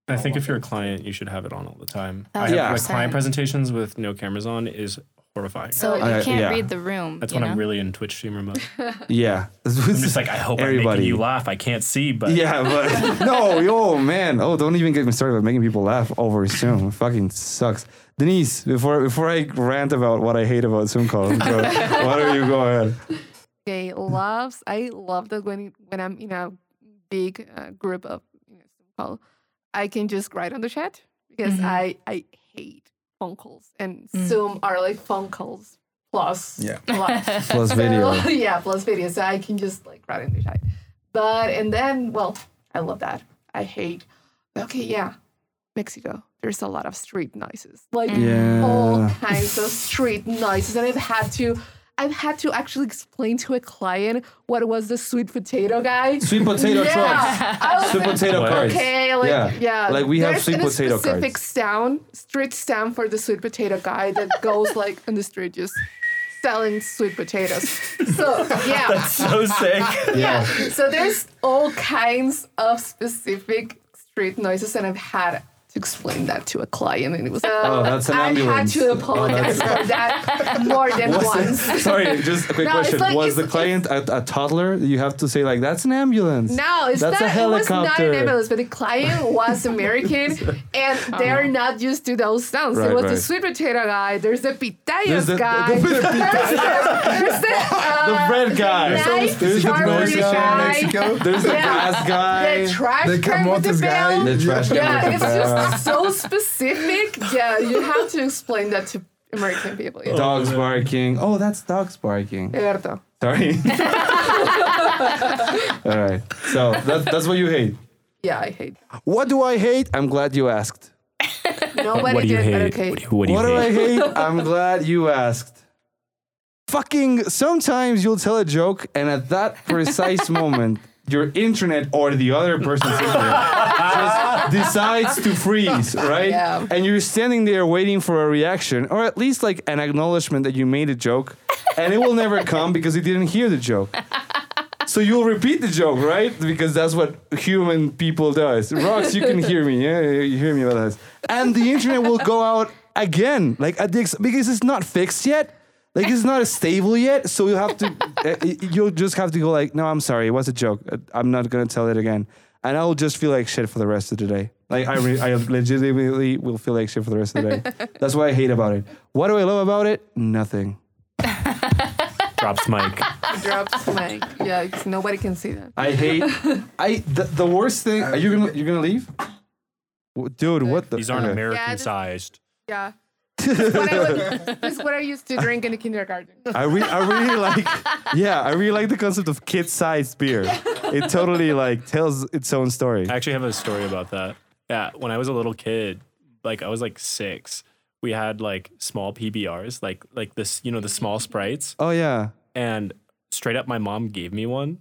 I think if you're a client, you should have it on all the time. I Thousand have like percent. client presentations with no cameras on is horrifying. So you I- can't yeah. read the room. That's you when know? I'm really in Twitch streamer mode. (laughs) Yeah. (laughs) I'm just like, I hope I'm making you laugh. I can't see, but Yeah, but (laughs) no, yo, man. Oh, don't even get me started about making people laugh over Zoom. It fucking sucks. Denisse, before before I rant about what I hate about Zoom calls, go, why don't you go ahead? Okay, loves. I love that when when I'm in a big uh, group of you know, Zoom call, I can just write on the chat because Mhm. I I hate phone calls and Mm. Zoom are like phone calls plus Yeah. (laughs) plus Plus So, video. (laughs) yeah, plus video. So I can just like write in the chat. But and then well, I love that. I hate. Okay, yeah, Mexico. There's a lot of street noises, like Yeah. all kinds of street noises, and I've had to. I've had to actually explain to a client what was the sweet potato guy. Sweet potato trucks. Yeah, I was Sweet like, potato What? cards. Okay, like Yeah. yeah, Like, we have There's sweet a specific sound, street sound for the sweet potato guy that goes like on the street just selling sweet potatoes. So yeah, (laughs) That's so sick. yeah. So there's all kinds of specific street noises, and I've had to explain that to a client, and it was. like, Oh, that's an ambulance. I ambulance. had to Oh, apologize that's- for (laughs) that more than Was once. it- (laughs) sorry, just a quick No, question. like- was the client a, a toddler? You have to say like, "That's an ambulance." No, it's That's a not. It was not an ambulance, but the client was (laughs) American, and they're not used to those sounds. Right, it was right. the sweet potato guy. There's the pitayas There's the- guy. the- the there's the, there's the, uh, The bread guy. Nice There's the charcuterie guy. guy. Mexico. There's the Yeah. gas guy. the trash The can with the camotes guy. The trash can Yeah, with it's the bell. just so specific. Yeah, you have to explain that to American people. Yeah. Dogs barking. Oh, that's dogs barking. Cierto. Sorry. (laughs) All right. So that's that's what you hate. Yeah, I hate. What do I hate? I'm glad you asked. Nobody what do you did, hate? okay. What do you, what do you What do I hate? hate? I'm glad you asked. Fucking sometimes you'll tell a joke, and at that precise (laughs) moment, your internet or the other person's (laughs) internet just decides to freeze, right? Yeah. And you're standing there waiting for a reaction, or at least like an acknowledgement that you made a joke, and it will never come because you didn't hear the joke. So you'll repeat the joke, right? Because that's what human people does. Rocks, you can hear me. Yeah, you hear me about this. And the internet will go out again, like at the ex- because it's not fixed yet. Like it's not stable yet. So you have to, (laughs) uh, you'll just have to go like, no, I'm sorry, it was a joke. Uh, I'm not gonna tell it again. And I'll just feel like shit for the rest of the day. Like I, re- I (laughs) legitimately will feel like shit for the rest of the day. That's what I hate about it. What do I love about it? Nothing. (laughs) Drops mic. Drops mic. Yeah, 'cause nobody can see that. I hate. I the, the worst thing. Are you gonna you're gonna leave, dude? What the? These aren't okay. American just- sized. Yeah. This is what I would- (laughs) this what I used to drink in the kindergarten. I re- I really like. Yeah, I really like the concept of kid-sized beer. It totally like tells its own story. I actually have a story about that. Yeah, when I was a little kid, like I was like six, we had like small PBRs, like like this, you know, the small sprites, Oh yeah. and straight up, my mom gave me one.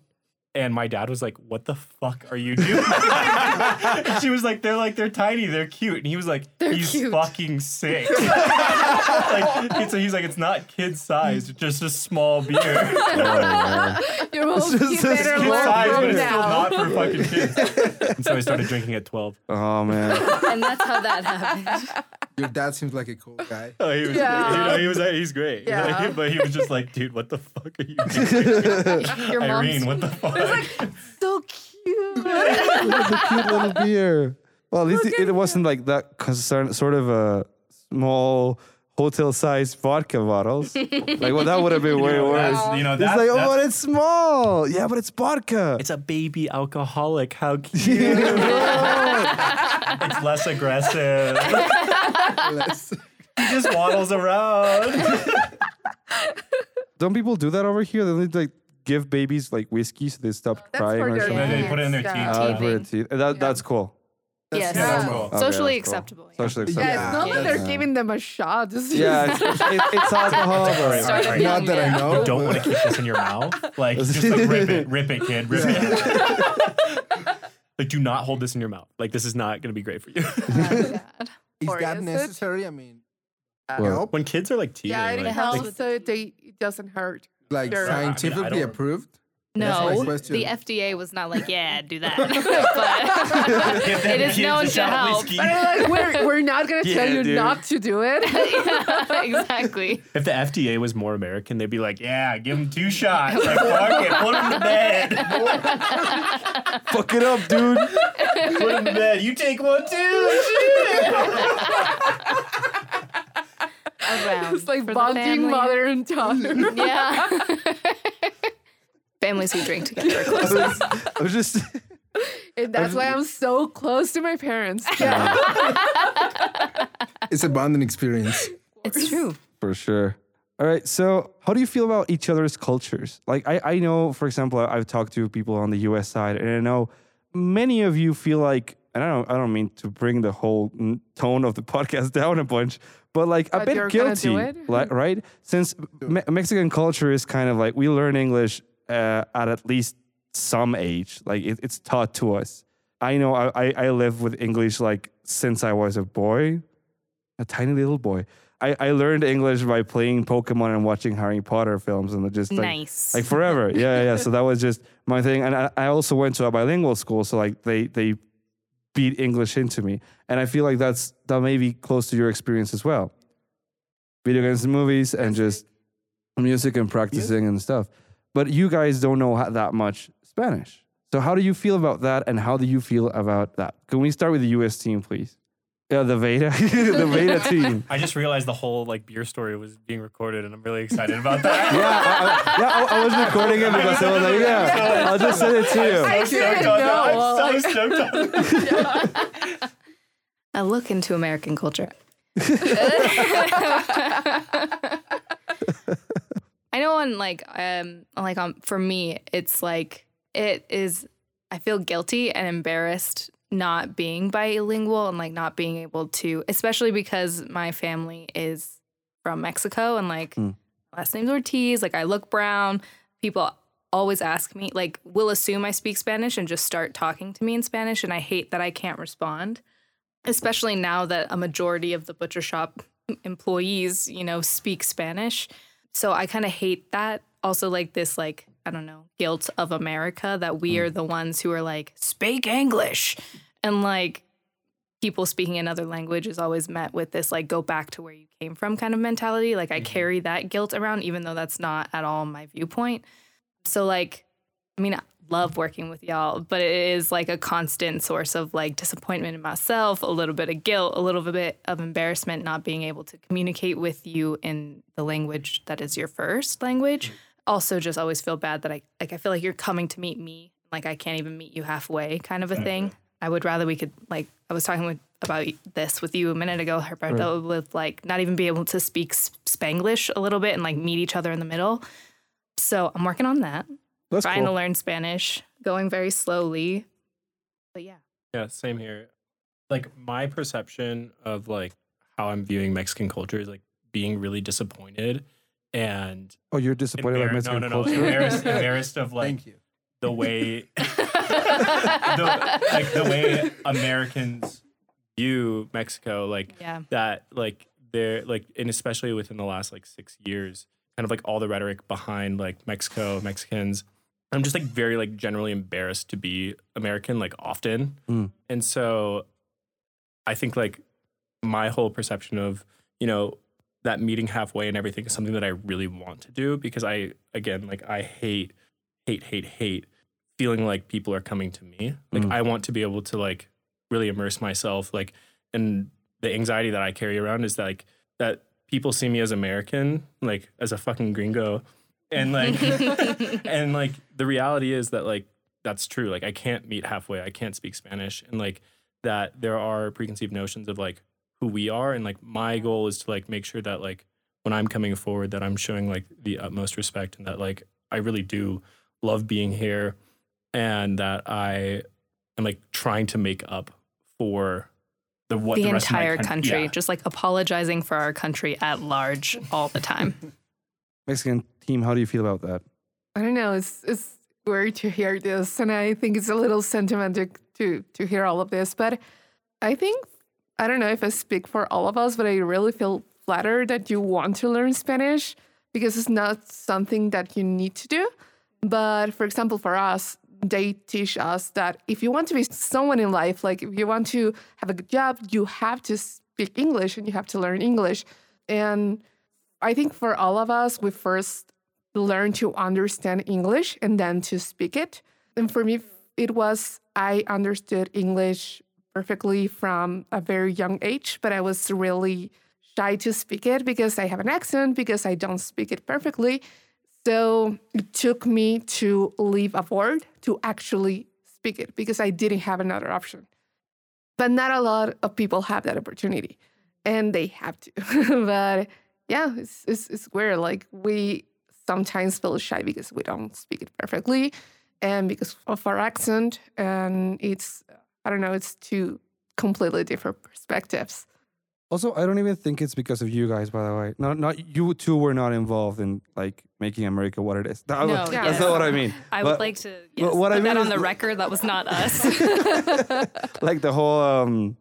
And my dad was like, "What the fuck are you doing?" and (laughs) she was like, "They're like they're tiny, they're cute." And he was like, "He's cute. fucking sick." (laughs) like, so he's like, "It's not kid sized, just a small beer, kid Your whole just kid a better kid learn sized, but from it's still not for fucking kids." And so I started drinking at twelve. (laughs) Oh man. and that's how that happened. Your dad seems like a cool guy. Oh, he was, Yeah. you know, he was, he's great. Yeah. but he was just like, dude, what the fuck are you doing? Your mom's Irene, what the fuck? It's like (laughs) so cute. the cute little (laughs) beer. Well, at least it, it wasn't like that concern, sort of a small hotel-sized vodka bottles. (laughs) like, well, that would have been way worse. That's- you know, It's that's, like, oh, that's- but it's small. Yeah, but it's vodka. it's a baby alcoholic. How cute. it's less aggressive. he just waddles around. Don't people do that over here? They need like give babies like whiskey so they stop That's crying for or their something. They put it in their teeth. yeah. Teething. teeth. That, That's cool. yes. that's cool. Okay, Socially that's cool. acceptable. yeah. Socially Yeah, acceptable. it's not that they're giving them a shot. (laughs) It's Yeah, it's, it's, it's, it's alcohol. but- Sorry, Started sorry. young, Not that I know. You don't want to keep this in your mouth. Like, just like rip it, (laughs) rip it, kid, rip it. like, do not hold this in your mouth. Like, this is not going to be great for you. bad. (laughs) Is Or that is it? necessary? I mean, Uh, Well. When kids are like teething, Yeah, it like, helps. like, so they, it doesn't hurt. Like Sure. I mean, I scientifically don't- approved? That's my No, question. the FDA was not like, yeah, do that. (laughs) (laughs) but (laughs) them it is kids known to shot of help. whiskey. But I'm like, we're, we're not going to tell Yeah, you dude. not to do it. exactly. If the FDA was more American, they'd be like, yeah, give them two shots. Like, fuck it, put them to bed. Fuck it up, dude. Put them to bed. You take one too. Around it's like bonding mother and daughter. (laughs) Yeah. (laughs) Families who drink together are I close. was, I was just. (laughs) and that's why I'm so close to my parents. Yeah. It's a bonding experience. It's true. For sure. All right. So, how do you feel about each other's cultures? Like, I, I know, for example, I've talked to people on the US side, and I know many of you feel like, and I don't, I don't mean to bring the whole mm, tone of the podcast down a bunch, but like a But bit you're guilty, do like, right? Since Me- Mexican culture is kind of like we learn English uh, at at least some age, like it, it's taught to us. I know I, I, I live with English like since I was a boy, a tiny little boy. I, I learned English by playing Pokemon and watching Harry Potter films and just like Nice. like forever. Yeah, yeah. So that was just my thing. And I, I also went to a bilingual school, so like they they beat English into me. And I feel like that's that may be close to your experience as well. Video games and movies and just music and practicing and stuff. But you guys don't know ha- that much Spanish. So how do you feel about that and how do you feel about that? Can we start with the US team, please? Yeah, the Vada, (laughs) the Vada (laughs) team. I just realized the whole like beer story was being recorded, and I'm really excited about that. (laughs) Yeah, I, I, yeah, I, I was recording it because I was like, yeah, I'll just send it to you. I stoked didn't on know. that. I'm so stoked on that. A look into American culture. I know on like um like um for me it's like it is I feel guilty and embarrassed not being bilingual and like not being able to especially because my family is from Mexico and like Mm. last name's Ortiz like I look brown people always ask me like will assume I speak Spanish and just start talking to me in Spanish and I hate that I can't respond especially now that a majority of the butcher shop employees, you know, speak Spanish. So I kind of hate that. Also, like this, like, I don't know, guilt of America that we hmm. are the ones who are like, speak English. And like, people speaking another language is always met with this, like, go back to where you came from kind of mentality. Like, I mm-hmm. carry that guilt around, even though that's not at all my viewpoint. So, like, I mean, I love working with y'all, but it is like a constant source of like disappointment in myself, a little bit of guilt, a little bit of embarrassment not being able to communicate with you in the language that is your first language. Mm. Also just always feel bad that I like I feel like you're coming to meet me, like I can't even meet you halfway kind of a thing. I would rather we could like I was talking with about this with you a minute ago, Herberto, with like not even be able to speak Spanglish a little bit and like meet each other in the middle. So I'm working on that That's trying to learn Spanish, going very slowly. But yeah. Yeah, same here. Like my perception of like how I'm viewing Mexican culture is like being really disappointed and Oh, you're disappointed by embar- Mexican no, no, no, culture? embarrassed, (laughs) embarrassed of like Thank you. the way (laughs) the, like the way Americans view Mexico, like Yeah. that, like they're like, and especially within the last like six years, kind of like all the rhetoric behind like Mexico, Mexicans. I'm just like very like generally embarrassed to be American, like often, Mm. and so I think like my whole perception of you know that meeting halfway and everything is something that I really want to do because I again like I hate hate hate hate feeling like people are coming to me. Like Mm. I want to be able to like really immerse myself like and the anxiety that I carry around is that, like that people see me as American like as a fucking gringo. And like (laughs) and like the reality is that like that's true. Like I can't meet halfway. I can't speak Spanish. And like that there are preconceived notions of like who we are and like my goal is to like make sure that like when I'm coming forward that I'm showing like the utmost respect and that like I really do love being here and that I am like trying to make up for the what the, the, rest of my entire coun- country, Yeah. just like apologizing for our country at large all the time. (laughs) Mexican team, how do you feel about that? I don't know. It's it's weird to hear this, and I think it's a little sentimental to to hear all of this. But I think I don't know if I speak for all of us, but I really feel flattered that you want to learn Spanish because it's not something that you need to do. But for example, for us, they teach us that if you want to be someone in life, like if you want to have a good job, you have to speak English and you have to learn English. And I think for all of us, we first learn to understand English and then to speak it. And for me, it was I understood English perfectly from a very young age, but I was really shy to speak it because I have an accent, because I don't speak it perfectly. So it took me to leave a word to actually speak it because I didn't have another option. But not a lot of people have that opportunity and they have to. (laughs) but yeah, it's, it's, it's weird. Like we sometimes feel shy because we don't speak it perfectly and because of our accent. And it's, I don't know, it's two completely different perspectives. Also, I don't even think it's because of you guys, by the way. Not, not you two were not involved in like making America what it is. That- No, that's yes. not what I mean. I But, would like to yes, what I mean that on the the- record. That was not us. (laughs) like the whole um,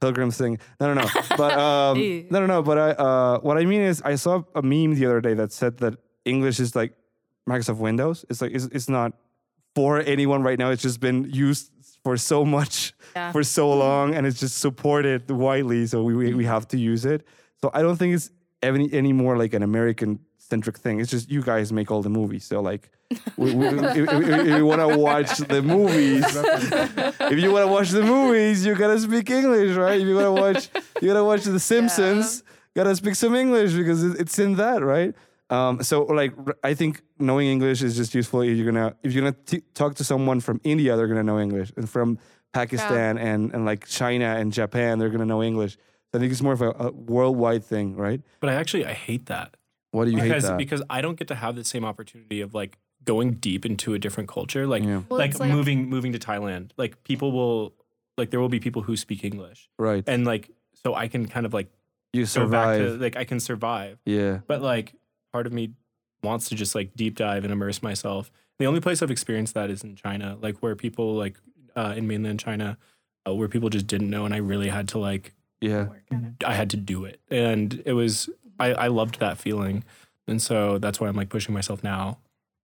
pilgrims thing. No, no, no. But um, (laughs) no, no, no. But I, uh, what I mean is, I saw a meme the other day that said that English is like Microsoft Windows. It's like it's, it's not for anyone right now. It's just been used for so much Yeah. for so long, and it's just supported widely. So we we, have to use it. So I don't think it's any any more like an American centric thing. It's just you guys make all the movies. So like, we, we, if, if- you want to watch the movies, if you want to watch the movies, you gotta speak English, right? If you want to watch, you gotta watch The Simpsons. Gotta speak some English because it- it's in that, right? Um, so like, r- I think knowing English is just useful. If you're gonna if you're gonna t- talk to someone from India, they're gonna know English, and from Pakistan and and like China and Japan, they're gonna know English. I think it's more of a, a worldwide thing, right? But I actually I hate that. What do you because hate that? because I don't get to have the same opportunity of like going deep into a different culture. Like Yeah. Well, like, like- moving moving to Thailand. Like people will like there will be people who speak English. right, And like so I can kind of like you go back to survive. like I can survive. yeah, But like part of me wants to just like deep dive and immerse myself. The only place I've experienced that is in China, like where people like uh, in mainland China, uh, where people just didn't know, and I really had to like yeah. I had to do it, and it was I, I loved that feeling, and so that's why I'm like pushing myself now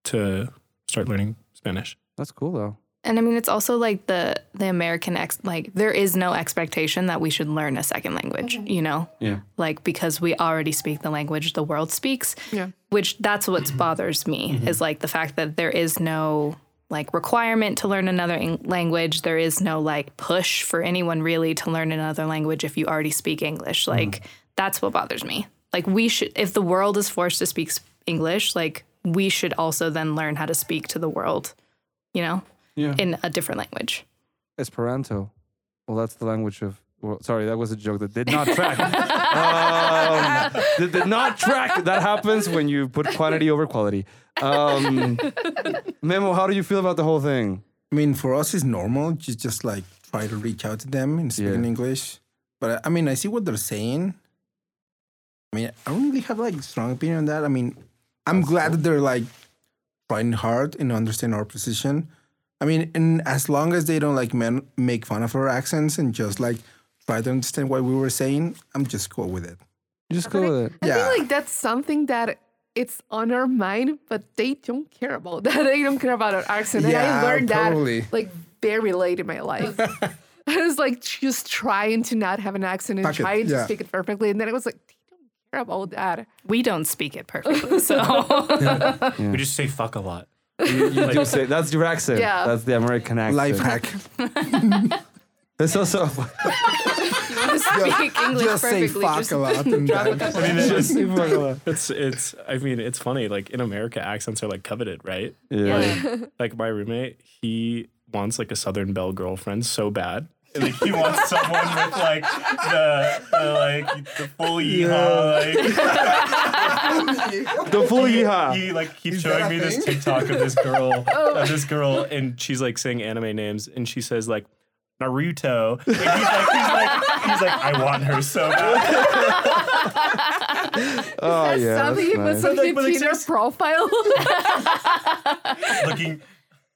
to start learning Spanish. That's cool though. And I mean, it's also like the the American ex like there is no expectation that we should learn a second language. Mm-hmm. You know, Yeah, like because we already speak the language the world speaks. Yeah. Which that's what mm-hmm. bothers me mm-hmm. is like the fact that there is no like requirement to learn another eng- language. There is no like push for anyone really to learn another language if you already speak English. Like that's what bothers me. Like we should if the world is forced to speak English, like we should also then learn how to speak to the world, you know, yeah. in a different language. Esperanto. Well, that's the language of. Well, sorry, that was a joke that did not (laughs) track. um, that did not track. That happens when you put quantity over quality. Um, Memo, how do you feel about the whole thing? I mean, for us, it's normal. Just just like try to reach out to them and speak Yeah. in English. But I mean, I see what they're saying. I mean, I don't really have like strong opinion on that. I mean, I'm glad that they're like trying hard and understand our position. I mean, and as long as they don't like men make fun of our accents and just like try to understand what we were saying, I'm just cool with it. Just go with it. I Yeah. feel like that's something that it's on our mind, but they don't care about (laughs) that. They don't care about our accent. and Yeah, I learned probably. that like very late in my life. (laughs) I was like just trying to not have an accent and Fuck it, trying to yeah. speak it perfectly. And then it was like, they don't care about that. We don't speak it perfectly. So (laughs) We just say fuck a lot. You, you do say that's your accent. Yeah. That's the American accent. Life hack. (laughs) It's also speak English just say perfectly. fuck just a lot. And drop a I mean, it's, yeah. it's it's. I mean, it's funny. Like in America, accents are like coveted, right? Yeah. Like my roommate, he wants like a Southern Belle girlfriend so bad. Like he wants someone with like the, the like the full yeehaw. Like (laughs) the full yeehaw. he like keeps Is that showing a me this thing? TikTok of this girl, (laughs) oh. of this girl, and she's like saying anime names, and she says like Naruto. And he's like, he's like, he's like, I want her so bad. (laughs) Oh yeah, Something that's he puts nice. on But, like, his but, like, Tinder serious- profile. looking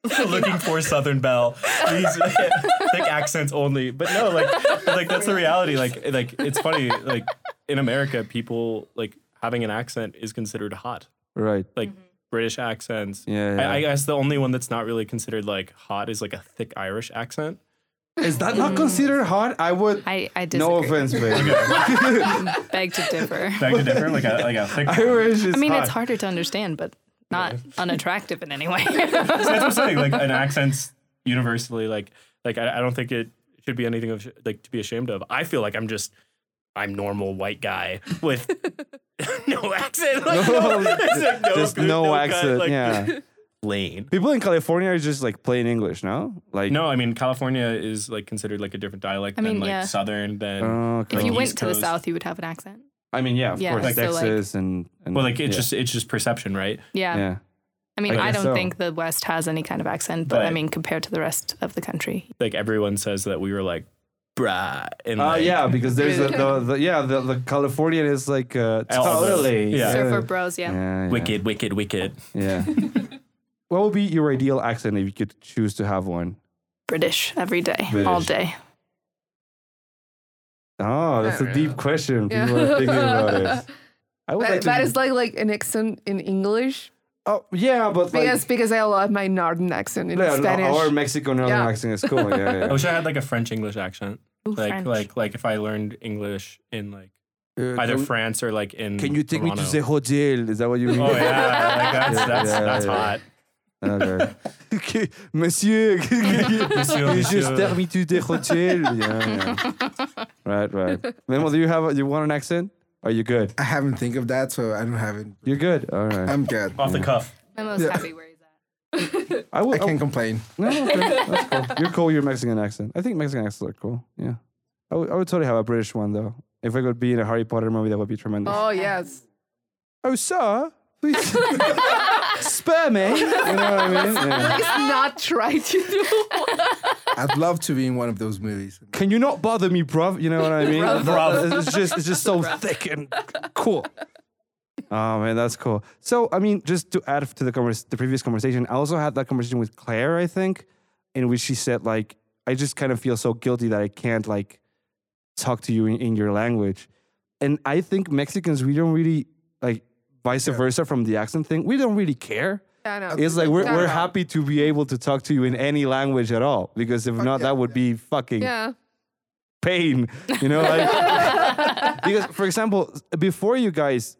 (laughs) looking for Southern Belle. These (laughs) thick accents only. But no, like like that's the reality. Like like it's funny. Like in America, people like having an accent is considered hot. right. Like mm-hmm. British accents. Yeah, I, yeah. I guess the only one that's not really considered like hot is like a thick Irish accent. Is that not mm. considered hot? I would. I, I disagree. no offense, babe. (laughs) Beg to differ. Beg to differ, like a like a thick. Irish is I mean, hot. it's harder to understand, but not (laughs) unattractive in any way. That's what I'm saying. Like an (laughs) accent's universally like like I, I don't think it should be anything of like to be ashamed of. I feel like I'm just I'm normal white guy with (laughs) no accent. Like, No, it's like no- just there's no cut, accent. like, yeah. Lane. People in California are just like plain English, no? Like No, I mean California is like considered like a different dialect I mean, than like yeah. southern than Oh, okay. if you Like went East to the south, you would have an accent. I mean, yeah, of Yeah, course, like- so, like- Texas and, and well like it's yeah. just it's just perception, right? Yeah. yeah. I mean, I I, don't so. think the West has any kind of accent, but I mean, compared to the rest of the country. Like everyone says that we were like brah and Uh, like, yeah, because there's the, the, the yeah the, the Californian is like uh, totally yeah. Surfer bros, yeah. yeah, yeah. wicked, wicked, wicked. Yeah. (laughs) what would be your ideal accent if you could choose to have one? British every day, all day. Oh, that's a don't deep know. question. Yeah. People are thinking about it. (laughs) I would That, like to that be- is like like an accent in English oh yeah, but like because because I love my northern accent in yeah, no, Spanish. our Mexico northern Yeah. accent is cool. Yeah, (laughs) I yeah. wish I had like a French English accent. Ooh, like French. like like if I learned English in like Uh, either can, France or like in can you take me to Toronto. the hotel? Is that what you mean? Oh yeah, like that's (laughs) Yeah, that's yeah, that's yeah. hot. Okay. (laughs) Okay, Monsieur, (laughs) Monsieur, you just monsieur. take me to the hotel. Yeah, yeah. Right, right. Memo, do you have a, you want an accent? Are you good? I haven't think of that, so I don't have it. You're good. All right. I'm good. Off the cuff. Memo's happy where he's at. I will. I can't oh. complain. No, okay. (laughs) That's cool. You're cool. with Your Mexican accent. I think Mexican accents are cool. Yeah. I would, I would totally have a British one though. If I could be in a Harry Potter movie, that would be tremendous. oh yes. Oh, sir, please spare me. You know what I mean? (laughs) Yeah. Please not try to do. I'd love to be in one of those movies. Can you not bother me, bruv? You know what I mean? Bruv. It's just it's just so thick and cool. Oh man, that's cool. So I mean, just to add to the convers- the previous conversation, I also had that conversation with Claire, I think, in which she said like, I just kind of feel so guilty that I can't like talk to you in, in your language, and I think Mexicans we don't really like vice versa from the accent thing. We don't really care. Yeah, no. It's like we're, Not we're at happy to be able to talk to you in any language at all because if not, yeah, that would be fucking Yeah. pain, you know, like (laughs) because for example, before you guys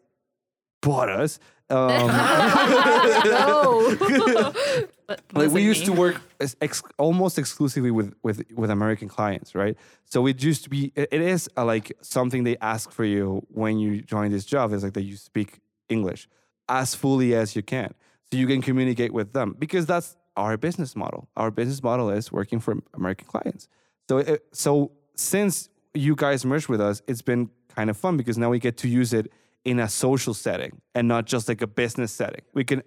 bought us, um, (laughs) (laughs) like we used me? to work ex- ex- almost exclusively with with with American clients, right? So it used to be it it is uh like something they ask for you when you join this job is like that you speak English as fully as you can, so you can communicate with them because that's our business model. Our business model is working for American clients. So it, so since you guys merged with us, it's been kind of fun because now we get to use it in a social setting and not just like a business setting. We can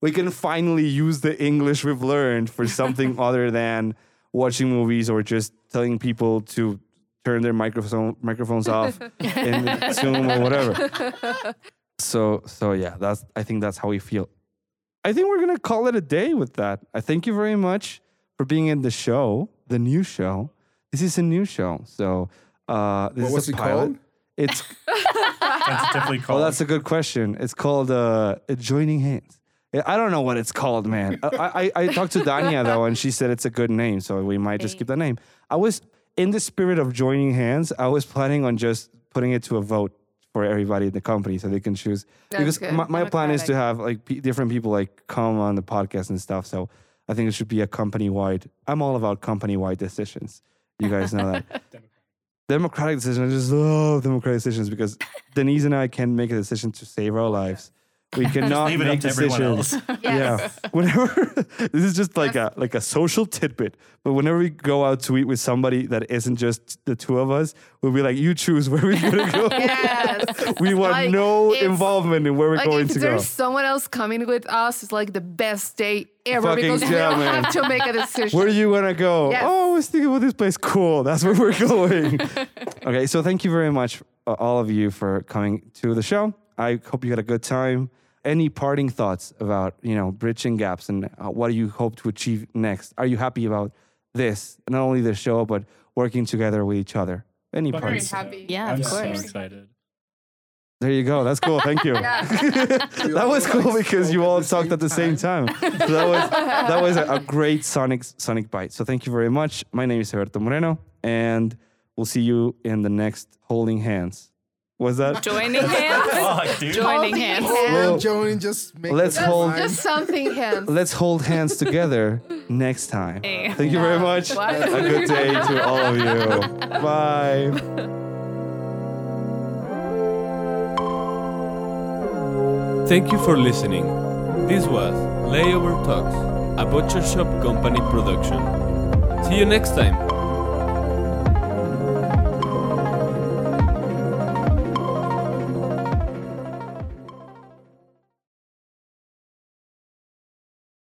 we can finally use the English we've learned for something (laughs) other than watching movies or just telling people to turn their microphone microphones off (laughs) in Zoom or whatever. (laughs) So so yeah, that's I think that's how we feel. I think we're gonna call it a day with that. I thank you very much for being in the show, the new show. This is a new show, so uh, this What is was a it pilot. called? It's (laughs) Tentatively Oh, called. that's a good question. It's called uh, Joining Hands. I don't know what it's called, man. I, I, I talked to Dania though, and she said it's a good name, so we might just keep the name. I was in the spirit of joining hands. I was planning on just putting it to a vote for everybody in the company so they can choose. because good. my, my plan is to have like p- different people like come on the podcast and stuff. So I think it should be a company wide. I'm all about company wide decisions. You guys know that. (laughs) democratic decisions. I just love democratic decisions because Denisse and I can make a decision to save our lives We cannot Leave it make up to everyone decisions. else. (laughs) Yeah. Whenever (laughs) this is just like a like a social tidbit, but whenever we go out to eat with somebody that isn't just the two of us, we'll be like, "You choose where we're gonna go." (laughs) Yes. we want Like, no involvement in where we're Like going to go. If there's someone else coming with us, it's like the best day ever Fucking because we yeah, don't man. have to make a decision. Where are you gonna go? Yes. Oh, I was thinking about this place. Cool. That's where we're going. okay, so thank you very much, uh, all of you, for coming to the show. I hope you had a good time. Any parting thoughts about you know bridging gaps and uh, what do you hope to achieve next? Are you happy about this? Not only the show, but working together with each other. Any Very parting? happy. Yeah, I'm of so course. excited. There you go. That's cool. Thank you. (laughs) that was cool because you all talked at the same time. So that was that was a, a great sonic sonic bite. So thank you very much. My name is Alberto Moreno, and we'll see you in the next holding hands. Was that? Joining hands. Fuck, dude. Joining hands. Well, Joan, just make let's the hold- sign. Just something hands. Let's hold hands together next time. (laughs) Hey. Thank you very much. What? A good day to all of you. (laughs) Bye. Thank you for listening. This was Layover Talks, a Butcher Shop Company production. See you next time.